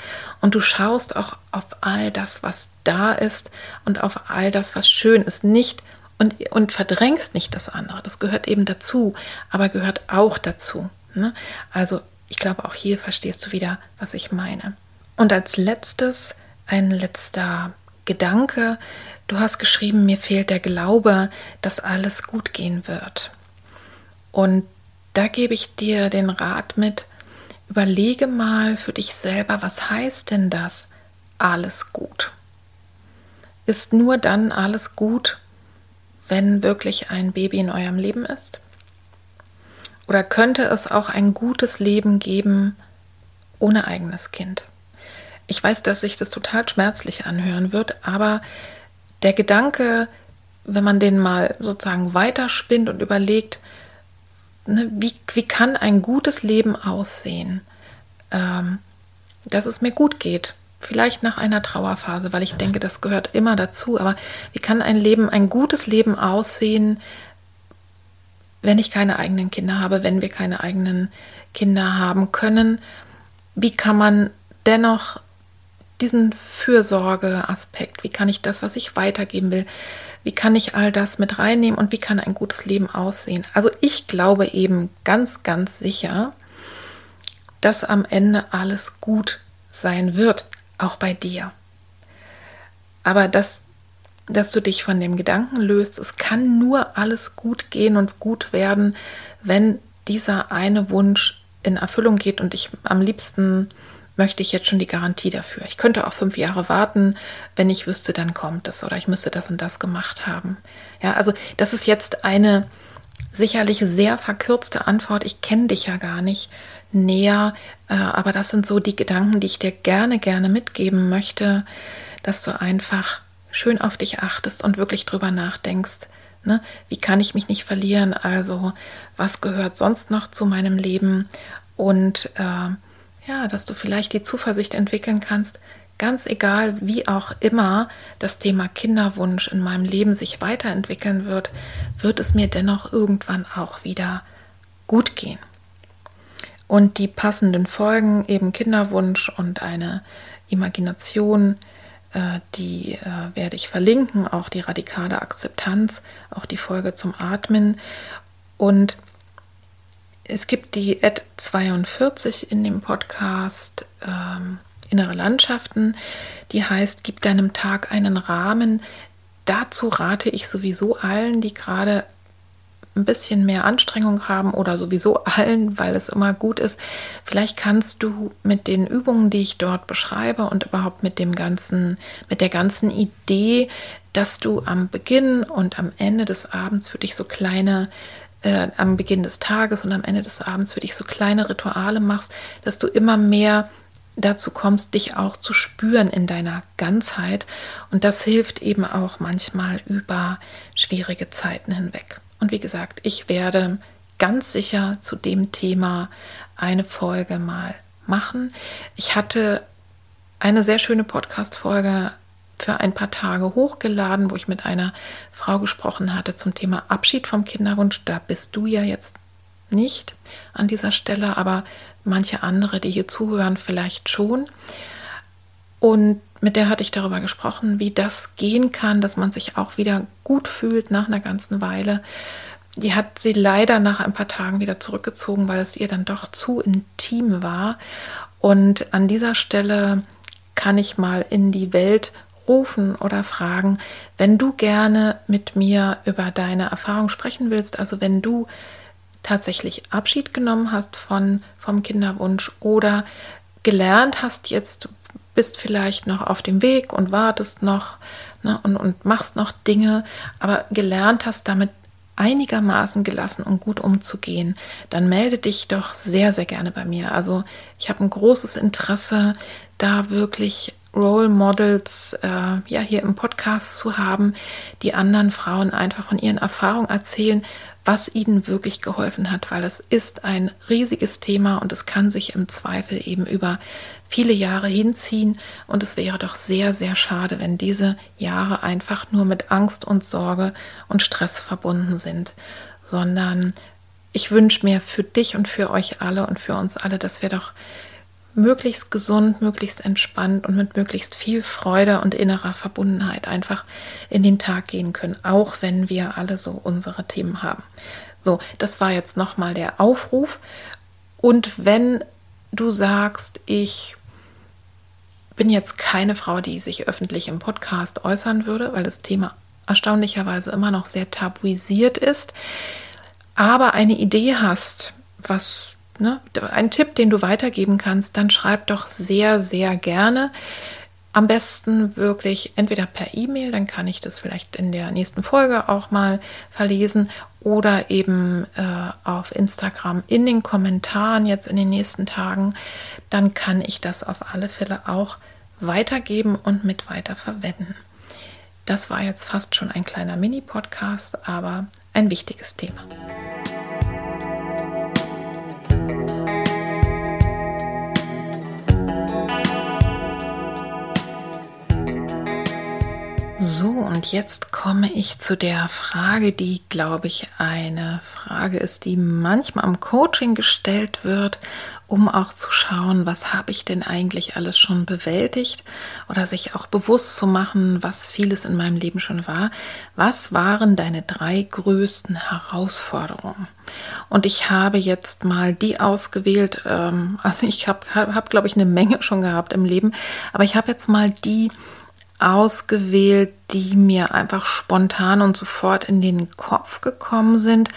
und du schaust auch auf all das, was da ist und auf all das, was schön ist. Nicht und, und verdrängst nicht das andere. Das gehört eben dazu, aber gehört auch dazu. Ne? Also ich glaube, auch hier verstehst du wieder, was ich meine. Und als letztes, ein letzter Gedanke. Du hast geschrieben, mir fehlt der Glaube, dass alles gut gehen wird. Und da gebe ich dir den Rat mit, überlege mal für dich selber, was heißt denn das alles gut? Ist nur dann alles gut, wenn wirklich ein Baby in eurem Leben ist? Oder könnte es auch ein gutes Leben geben ohne eigenes Kind? Ich weiß, dass sich das total schmerzlich anhören wird, aber der Gedanke, wenn man den mal sozusagen weiterspinnt und überlegt, ne, wie, wie kann ein gutes Leben aussehen, ähm, dass es mir gut geht, vielleicht nach einer Trauerphase, weil ich denke, das gehört immer dazu, aber wie kann ein Leben, ein gutes Leben aussehen, wenn ich keine eigenen Kinder habe, wenn wir keine eigenen Kinder haben können? Wie kann man dennoch diesen Fürsorgeaspekt, wie kann ich das, was ich weitergeben will, wie kann ich all das mit reinnehmen und wie kann ein gutes Leben aussehen? Also ich glaube eben ganz, ganz sicher, dass am Ende alles gut sein wird, auch bei dir. Aber dass, dass du dich von dem Gedanken löst, es kann nur alles gut gehen und gut werden, wenn dieser eine Wunsch in Erfüllung geht und ich am liebsten möchte ich jetzt schon die Garantie dafür. Ich könnte auch fünf Jahre warten, wenn ich wüsste, dann kommt es oder ich müsste das und das gemacht haben. Ja, also das ist jetzt eine sicherlich sehr verkürzte Antwort. Ich kenne dich ja gar nicht näher, äh, aber das sind so die Gedanken, die ich dir gerne, gerne mitgeben möchte, dass du einfach schön auf dich achtest und wirklich drüber nachdenkst. Ne? Wie kann ich mich nicht verlieren? Also, was gehört sonst noch zu meinem Leben? Und äh, ja, dass du vielleicht die Zuversicht entwickeln kannst, ganz egal wie auch immer das Thema Kinderwunsch in meinem Leben sich weiterentwickeln wird, wird es mir dennoch irgendwann auch wieder gut gehen. Und die passenden Folgen, eben Kinderwunsch und eine Imagination, äh, die äh, werde ich verlinken, auch die radikale Akzeptanz, auch die Folge zum Atmen. Und es gibt die Ad 42 in dem Podcast ähm, Innere Landschaften, die heißt, gib deinem Tag einen Rahmen. Dazu rate ich sowieso allen, die gerade ein bisschen mehr Anstrengung haben oder sowieso allen, weil es immer gut ist. Vielleicht kannst du mit den Übungen, die ich dort beschreibe und überhaupt mit dem ganzen, mit der ganzen Idee, dass du am Beginn und am Ende des Abends für dich so kleine äh, am Beginn des Tages und am Ende des Abends für dich so kleine Rituale machst, dass du immer mehr dazu kommst, dich auch zu spüren in deiner Ganzheit. Und das hilft eben auch manchmal über schwierige Zeiten hinweg. Und wie gesagt, ich werde ganz sicher zu dem Thema eine Folge mal machen. Ich hatte eine sehr schöne Podcast-Folge für ein paar Tage hochgeladen, wo ich mit einer Frau gesprochen hatte zum Thema Abschied vom Kinderwunsch. Da bist du ja jetzt nicht an dieser Stelle, aber manche andere, die hier zuhören, vielleicht schon. Und mit der hatte ich darüber gesprochen, wie das gehen kann, dass man sich auch wieder gut fühlt nach einer ganzen Weile. Die hat sie leider nach ein paar Tagen wieder zurückgezogen, weil es ihr dann doch zu intim war. Und an dieser Stelle kann ich mal in die Welt rufen oder fragen, wenn du gerne mit mir über deine Erfahrung sprechen willst, also wenn du tatsächlich Abschied genommen hast von, vom Kinderwunsch oder gelernt hast, jetzt bist vielleicht noch auf dem Weg und wartest noch ne, und, und machst noch Dinge, aber gelernt hast, damit einigermaßen gelassen und gut umzugehen, dann melde dich doch sehr, sehr gerne bei mir. Also ich habe ein großes Interesse, da wirklich Role Models äh, ja hier im Podcast zu haben, die anderen Frauen einfach von ihren Erfahrungen erzählen, was ihnen wirklich geholfen hat, weil es ist ein riesiges Thema und es kann sich im Zweifel eben über viele Jahre hinziehen. Und es wäre doch sehr, sehr schade, wenn diese Jahre einfach nur mit Angst und Sorge und Stress verbunden sind, sondern ich wünsche mir für dich und für euch alle und für uns alle, dass wir doch möglichst gesund, möglichst entspannt und mit möglichst viel Freude und innerer Verbundenheit einfach in den Tag gehen können, auch wenn wir alle so unsere Themen haben. So, das war jetzt nochmal der Aufruf. Und wenn du sagst, ich bin jetzt keine Frau, die sich öffentlich im Podcast äußern würde, weil das Thema erstaunlicherweise immer noch sehr tabuisiert ist, aber eine Idee hast, was ne, ein Tipp, den du weitergeben kannst, dann schreib doch sehr, sehr gerne. Am besten wirklich entweder per E-Mail, dann kann ich das vielleicht in der nächsten Folge auch mal verlesen, oder eben äh, auf Instagram in den Kommentaren jetzt in den nächsten Tagen. Dann kann ich das auf alle Fälle auch weitergeben und mit weiterverwenden. Das war jetzt fast schon ein kleiner Mini-Podcast, aber ein wichtiges Thema. So, und jetzt komme ich zu der Frage, die, glaube ich, eine Frage ist, die manchmal am Coaching gestellt wird, um auch zu schauen, was habe ich denn eigentlich alles schon bewältigt oder sich auch bewusst zu machen, was vieles in meinem Leben schon war. Was waren deine drei größten Herausforderungen? Und ich habe jetzt mal die ausgewählt, ähm, also ich habe, hab, glaube ich, eine Menge schon gehabt im Leben, aber ich habe jetzt mal die, ausgewählt, die mir einfach spontan und sofort in den Kopf gekommen sind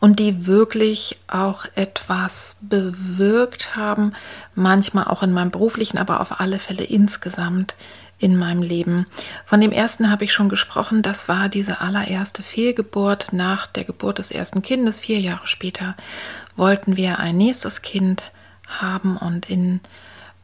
und die wirklich auch etwas bewirkt haben, manchmal auch in meinem beruflichen, aber auf alle Fälle insgesamt in meinem Leben. Von dem ersten habe ich schon gesprochen, das war diese allererste Fehlgeburt nach der Geburt des ersten Kindes. Vier Jahre später wollten wir ein nächstes Kind haben und in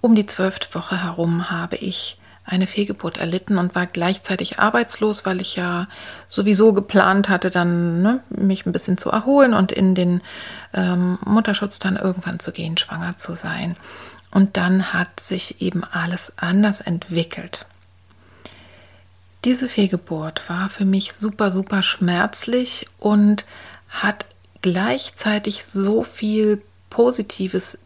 um die zwölfte Woche herum habe ich eine Fehlgeburt erlitten und war gleichzeitig arbeitslos, weil ich ja sowieso geplant hatte, dann ne, mich ein bisschen zu erholen und in den ähm, Mutterschutz dann irgendwann zu gehen, schwanger zu sein. Und dann hat sich eben alles anders entwickelt. Diese Fehlgeburt war für mich super, super schmerzlich und hat gleichzeitig so viel Positives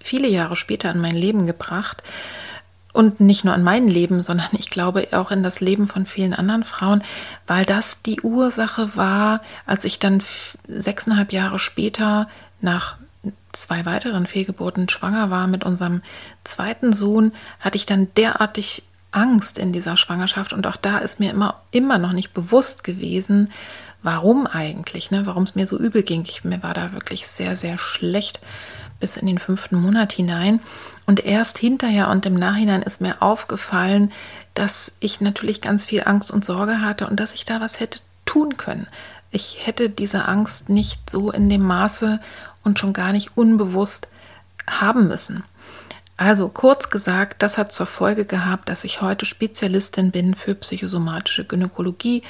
viele Jahre später in mein Leben gebracht, und nicht nur an mein Leben, sondern ich glaube auch in das Leben von vielen anderen Frauen, weil das die Ursache war, als ich dann sechseinhalb Jahre später nach zwei weiteren Fehlgeburten schwanger war mit unserem zweiten Sohn, hatte ich dann derartig Angst in dieser Schwangerschaft und auch da ist mir immer, immer noch nicht bewusst gewesen, warum eigentlich, ne? warum es mir so übel ging. Ich, mir war da wirklich sehr, sehr schlecht bis in den fünften Monat hinein. Und erst hinterher und im Nachhinein ist mir aufgefallen, dass ich natürlich ganz viel Angst und Sorge hatte und dass ich da was hätte tun können. Ich hätte diese Angst nicht so in dem Maße und schon gar nicht unbewusst haben müssen. Also kurz gesagt, das hat zur Folge gehabt, dass ich heute Spezialistin bin für psychosomatische Gynäkologie,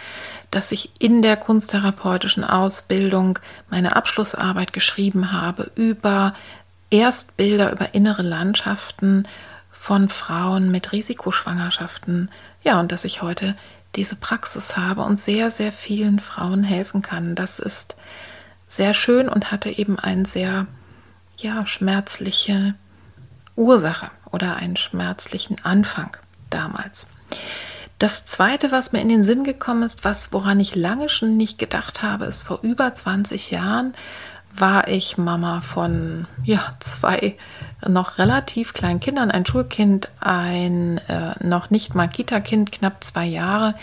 dass ich in der kunsttherapeutischen Ausbildung meine Abschlussarbeit geschrieben habe über Erstbilder über innere Landschaften von Frauen mit Risikoschwangerschaften. Ja, und dass ich heute diese Praxis habe und sehr, sehr vielen Frauen helfen kann. Das ist sehr schön und hatte eben eine sehr, ja, schmerzliche Ursache oder einen schmerzlichen Anfang damals. Das zweite, was mir in den Sinn gekommen ist, was woran ich lange schon nicht gedacht habe, ist vor über 20 Jahren war ich Mama von ja, zwei noch relativ kleinen Kindern, ein Schulkind, ein äh, noch nicht mal Kita-Kind, knapp zwei Jahre.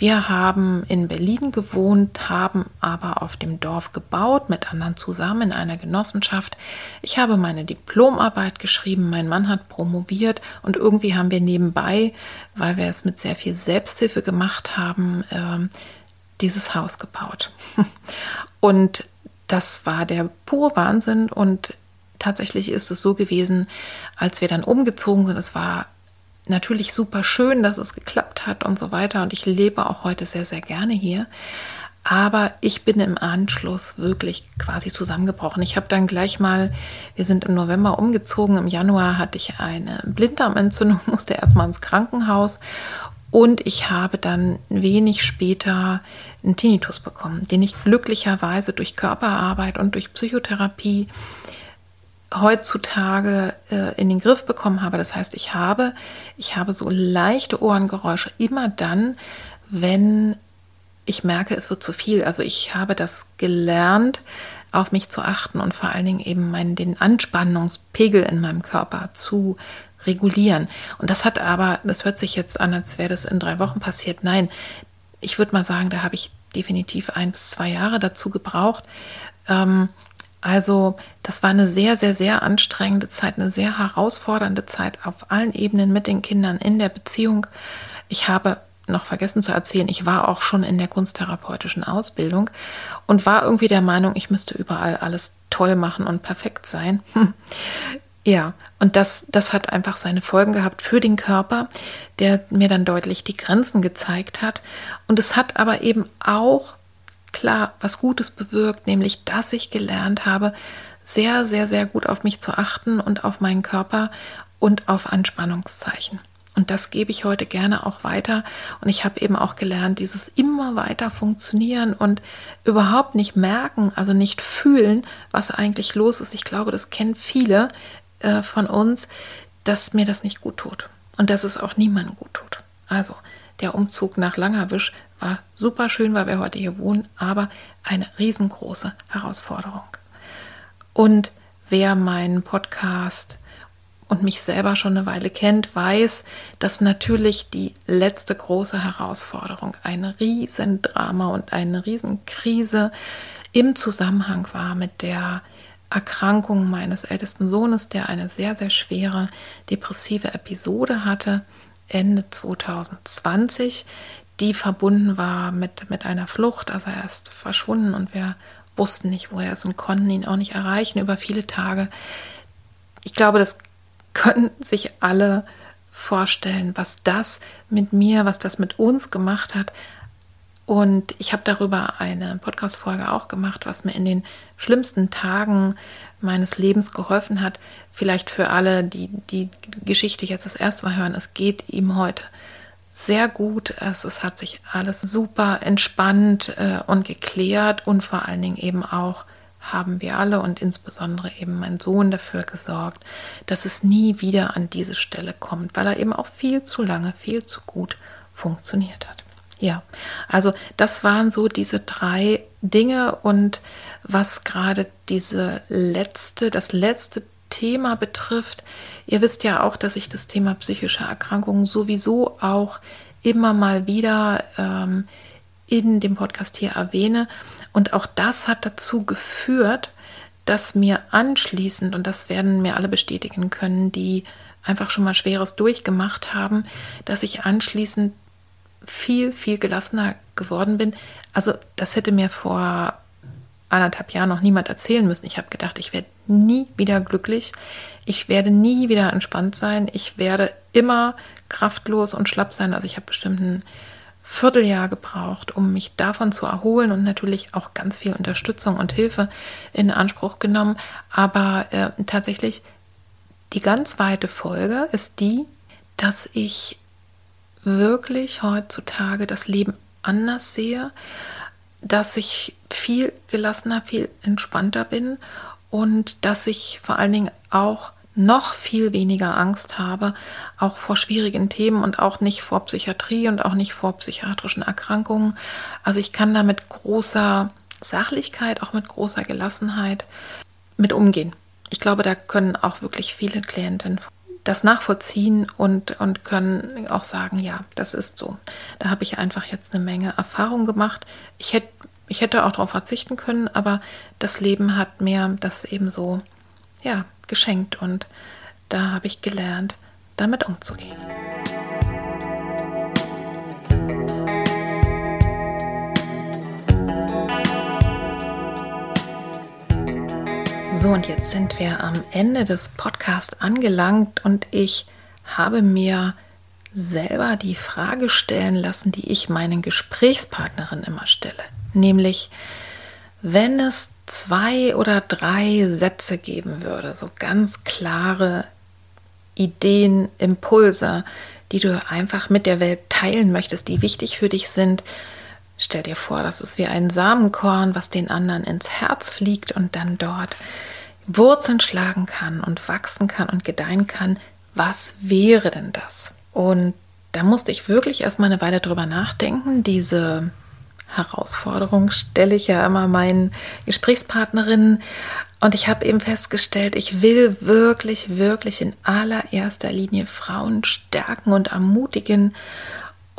Wir haben in Berlin gewohnt, haben aber auf dem Dorf gebaut, mit anderen zusammen in einer Genossenschaft. Ich habe meine Diplomarbeit geschrieben, mein Mann hat promoviert und irgendwie haben wir nebenbei, weil wir es mit sehr viel Selbsthilfe gemacht haben, äh, dieses Haus gebaut. Und das war der pure Wahnsinn und tatsächlich ist es so gewesen, als wir dann umgezogen sind, es war natürlich super schön, dass es geklappt hat und so weiter und ich lebe auch heute sehr, sehr gerne hier. Aber ich bin im Anschluss wirklich quasi zusammengebrochen. Ich habe dann gleich mal, wir sind im November umgezogen, im Januar hatte ich eine Blinddarmentzündung, musste erstmal ins Krankenhaus und ich habe dann wenig später einen Tinnitus bekommen, den ich glücklicherweise durch Körperarbeit und durch Psychotherapie heutzutage äh, in den Griff bekommen habe. Das heißt, ich habe, ich habe so leichte Ohrengeräusche immer dann, wenn ich merke, es wird zu viel. Also ich habe das gelernt, auf mich zu achten und vor allen Dingen eben meinen, den Anspannungspegel in meinem Körper zu regulieren. Und das hat aber, das hört sich jetzt an, als wäre das in drei Wochen passiert. Nein, ich würde mal sagen, da habe ich definitiv ein bis zwei Jahre dazu gebraucht. Ähm, also das war eine sehr, sehr, sehr anstrengende Zeit, eine sehr herausfordernde Zeit auf allen Ebenen mit den Kindern in der Beziehung. Ich habe noch vergessen zu erzählen, ich war auch schon in der kunsttherapeutischen Ausbildung und war irgendwie der Meinung, ich müsste überall alles toll machen und perfekt sein. Ja, und das, das hat einfach seine Folgen gehabt für den Körper, der mir dann deutlich die Grenzen gezeigt hat. Und es hat aber eben auch klar was Gutes bewirkt, nämlich dass ich gelernt habe, sehr, sehr, sehr gut auf mich zu achten und auf meinen Körper und auf Anspannungszeichen. Und das gebe ich heute gerne auch weiter. Und ich habe eben auch gelernt, dieses immer weiter funktionieren und überhaupt nicht merken, also nicht fühlen, was eigentlich los ist. Ich glaube, das kennen viele äh, von uns, dass mir das nicht gut tut. Und dass es auch niemandem gut tut. Also, der Umzug nach Langerwisch war super schön, weil wir heute hier wohnen, aber eine riesengroße Herausforderung. Und wer meinen Podcast und mich selber schon eine Weile kennt, weiß, dass natürlich die letzte große Herausforderung ein Riesendrama und eine Riesenkrise im Zusammenhang war mit der Erkrankung meines ältesten Sohnes, der eine sehr, sehr schwere depressive Episode hatte Ende 2020, die verbunden war mit, mit einer Flucht. Also er ist verschwunden und wir wussten nicht, wo er ist und konnten ihn auch nicht erreichen über viele Tage. Ich glaube, das können sich alle vorstellen, was das mit mir, was das mit uns gemacht hat. Und ich habe darüber eine Podcast-Folge auch gemacht, was mir in den schlimmsten Tagen meines Lebens geholfen hat. Vielleicht für alle, die die Geschichte jetzt das erste Mal hören, es geht ihm heute sehr gut. Es, es hat sich alles super entspannt äh, und geklärt und vor allen Dingen eben auch haben wir alle und insbesondere eben mein Sohn dafür gesorgt, dass es nie wieder an diese Stelle kommt, weil er eben auch viel zu lange, viel zu gut funktioniert hat. Ja, also das waren so diese drei Dinge und was gerade diese letzte, das letzte Thema betrifft, ihr wisst ja auch, dass ich das Thema psychische Erkrankungen sowieso auch immer mal wieder ähm, in dem Podcast hier erwähne. Und auch das hat dazu geführt, dass mir anschließend, und das werden mir alle bestätigen können, die einfach schon mal Schweres durchgemacht haben, dass ich anschließend viel, viel gelassener geworden bin. Also das hätte mir vor anderthalb Jahren noch niemand erzählen müssen. Ich habe gedacht, ich werde nie wieder glücklich. Ich werde nie wieder entspannt sein. Ich werde immer kraftlos und schlapp sein. Also ich habe bestimmt ein Vierteljahr gebraucht, um mich davon zu erholen und natürlich auch ganz viel Unterstützung und Hilfe in Anspruch genommen. Aber äh, tatsächlich die ganz weite Folge ist die, dass ich wirklich heutzutage das Leben anders sehe, dass ich viel gelassener, viel entspannter bin und dass ich vor allen Dingen auch noch viel weniger Angst habe, auch vor schwierigen Themen und auch nicht vor Psychiatrie und auch nicht vor psychiatrischen Erkrankungen. Also ich kann da mit großer Sachlichkeit, auch mit großer Gelassenheit mit umgehen. Ich glaube, da können auch wirklich viele Klientinnen das nachvollziehen und, und können auch sagen, ja, das ist so. Da habe ich einfach jetzt eine Menge Erfahrung gemacht. Ich hätte, ich hätte auch darauf verzichten können, aber das Leben hat mir das eben so, ja, geschenkt und da habe ich gelernt, damit umzugehen. So, und jetzt sind wir am Ende des Podcasts angelangt und ich habe mir selber die Frage stellen lassen, die ich meinen Gesprächspartnerinnen immer stelle. Nämlich, wenn es zwei oder drei Sätze geben würde, so ganz klare Ideen, Impulse, die du einfach mit der Welt teilen möchtest, die wichtig für dich sind, Stell dir vor, das ist wie ein Samenkorn, was den anderen ins Herz fliegt und dann dort Wurzeln schlagen kann und wachsen kann und gedeihen kann. Was wäre denn das? Und da musste ich wirklich erstmal eine Weile drüber nachdenken. Diese Herausforderung stelle ich ja immer meinen Gesprächspartnerinnen. Und ich habe eben festgestellt, ich will wirklich, wirklich in allererster Linie Frauen stärken und ermutigen.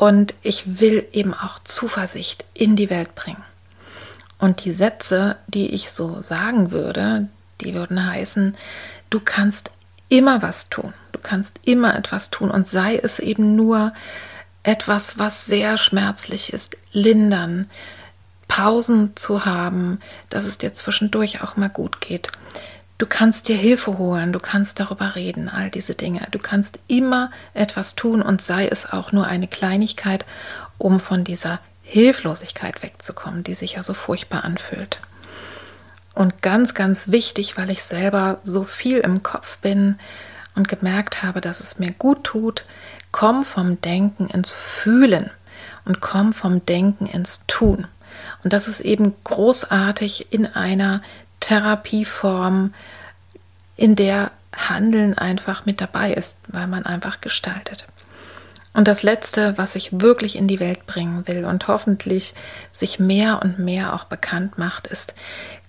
Und ich will eben auch Zuversicht in die Welt bringen. Und die Sätze, die ich so sagen würde, die würden heißen, du kannst immer was tun. Du kannst immer etwas tun und sei es eben nur etwas, was sehr schmerzlich ist, lindern, Pausen zu haben, dass es dir zwischendurch auch mal gut geht. Du kannst dir Hilfe holen, du kannst darüber reden, all diese Dinge. Du kannst immer etwas tun und sei es auch nur eine Kleinigkeit, um von dieser Hilflosigkeit wegzukommen, die sich ja so furchtbar anfühlt. Und ganz, ganz wichtig, weil ich selber so viel im Kopf bin und gemerkt habe, dass es mir gut tut, komm vom Denken ins Fühlen und komm vom Denken ins Tun. Und das ist eben großartig in einer Therapieform, in der Handeln einfach mit dabei ist, weil man einfach gestaltet. Und das Letzte, was ich wirklich in die Welt bringen will und hoffentlich sich mehr und mehr auch bekannt macht, ist,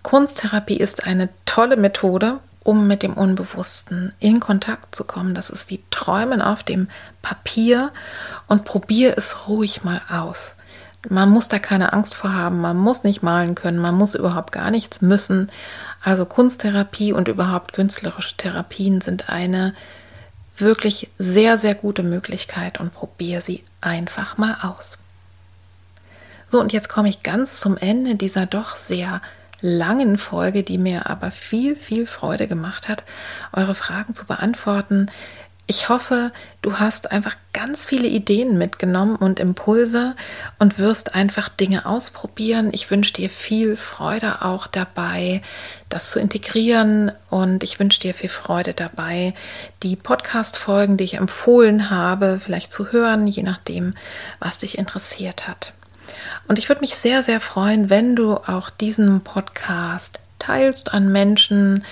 Kunsttherapie ist eine tolle Methode, um mit dem Unbewussten in Kontakt zu kommen. Das ist wie Träumen auf dem Papier und probier es ruhig mal aus. Man muss da keine Angst vor haben, man muss nicht malen können, man muss überhaupt gar nichts müssen. Also Kunsttherapie und überhaupt künstlerische Therapien sind eine wirklich sehr, sehr gute Möglichkeit und probiere sie einfach mal aus. So, und jetzt komme ich ganz zum Ende dieser doch sehr langen Folge, die mir aber viel, viel Freude gemacht hat, eure Fragen zu beantworten. Ich hoffe, du hast einfach ganz viele Ideen mitgenommen und Impulse und wirst einfach Dinge ausprobieren. Ich wünsche dir viel Freude auch dabei, das zu integrieren und ich wünsche dir viel Freude dabei, die Podcast-Folgen, die ich empfohlen habe, vielleicht zu hören, je nachdem, was dich interessiert hat. Und ich würde mich sehr, sehr freuen, wenn du auch diesen Podcast teilst an Menschen,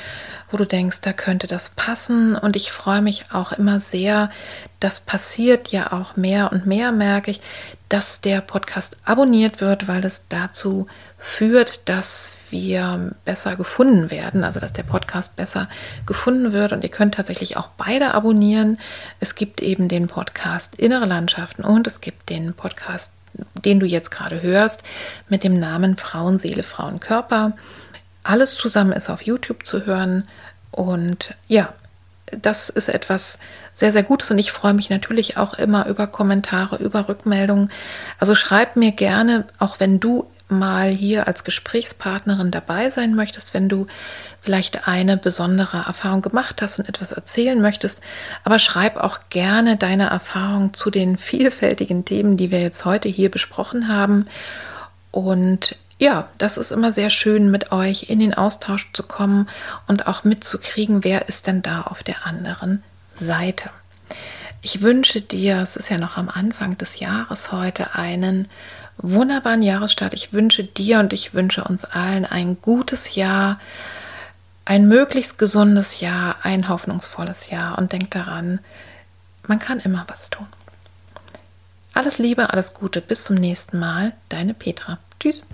wo du denkst, da könnte das passen. Und ich freue mich auch immer sehr, das passiert ja auch mehr und mehr, merke ich, dass der Podcast abonniert wird, weil es dazu führt, dass wir besser gefunden werden, also dass der Podcast besser gefunden wird. Und ihr könnt tatsächlich auch beide abonnieren. Es gibt eben den Podcast Innere Landschaften und es gibt den Podcast, den du jetzt gerade hörst, mit dem Namen Frauenseele, Frauenkörper. Alles zusammen ist auf YouTube zu hören. Und ja, das ist etwas sehr, sehr Gutes. Und ich freue mich natürlich auch immer über Kommentare, über Rückmeldungen. Also schreib mir gerne, auch wenn du mal hier als Gesprächspartnerin dabei sein möchtest, wenn du vielleicht eine besondere Erfahrung gemacht hast und etwas erzählen möchtest. Aber schreib auch gerne deine Erfahrung zu den vielfältigen Themen, die wir jetzt heute hier besprochen haben. Und ja, das ist immer sehr schön, mit euch in den Austausch zu kommen und auch mitzukriegen, wer ist denn da auf der anderen Seite. Ich wünsche dir, es ist ja noch am Anfang des Jahres heute, einen wunderbaren Jahresstart. Ich wünsche dir und ich wünsche uns allen ein gutes Jahr, ein möglichst gesundes Jahr, ein hoffnungsvolles Jahr und denk daran, man kann immer was tun. Alles Liebe, alles Gute, bis zum nächsten Mal, deine Petra. Tschüss.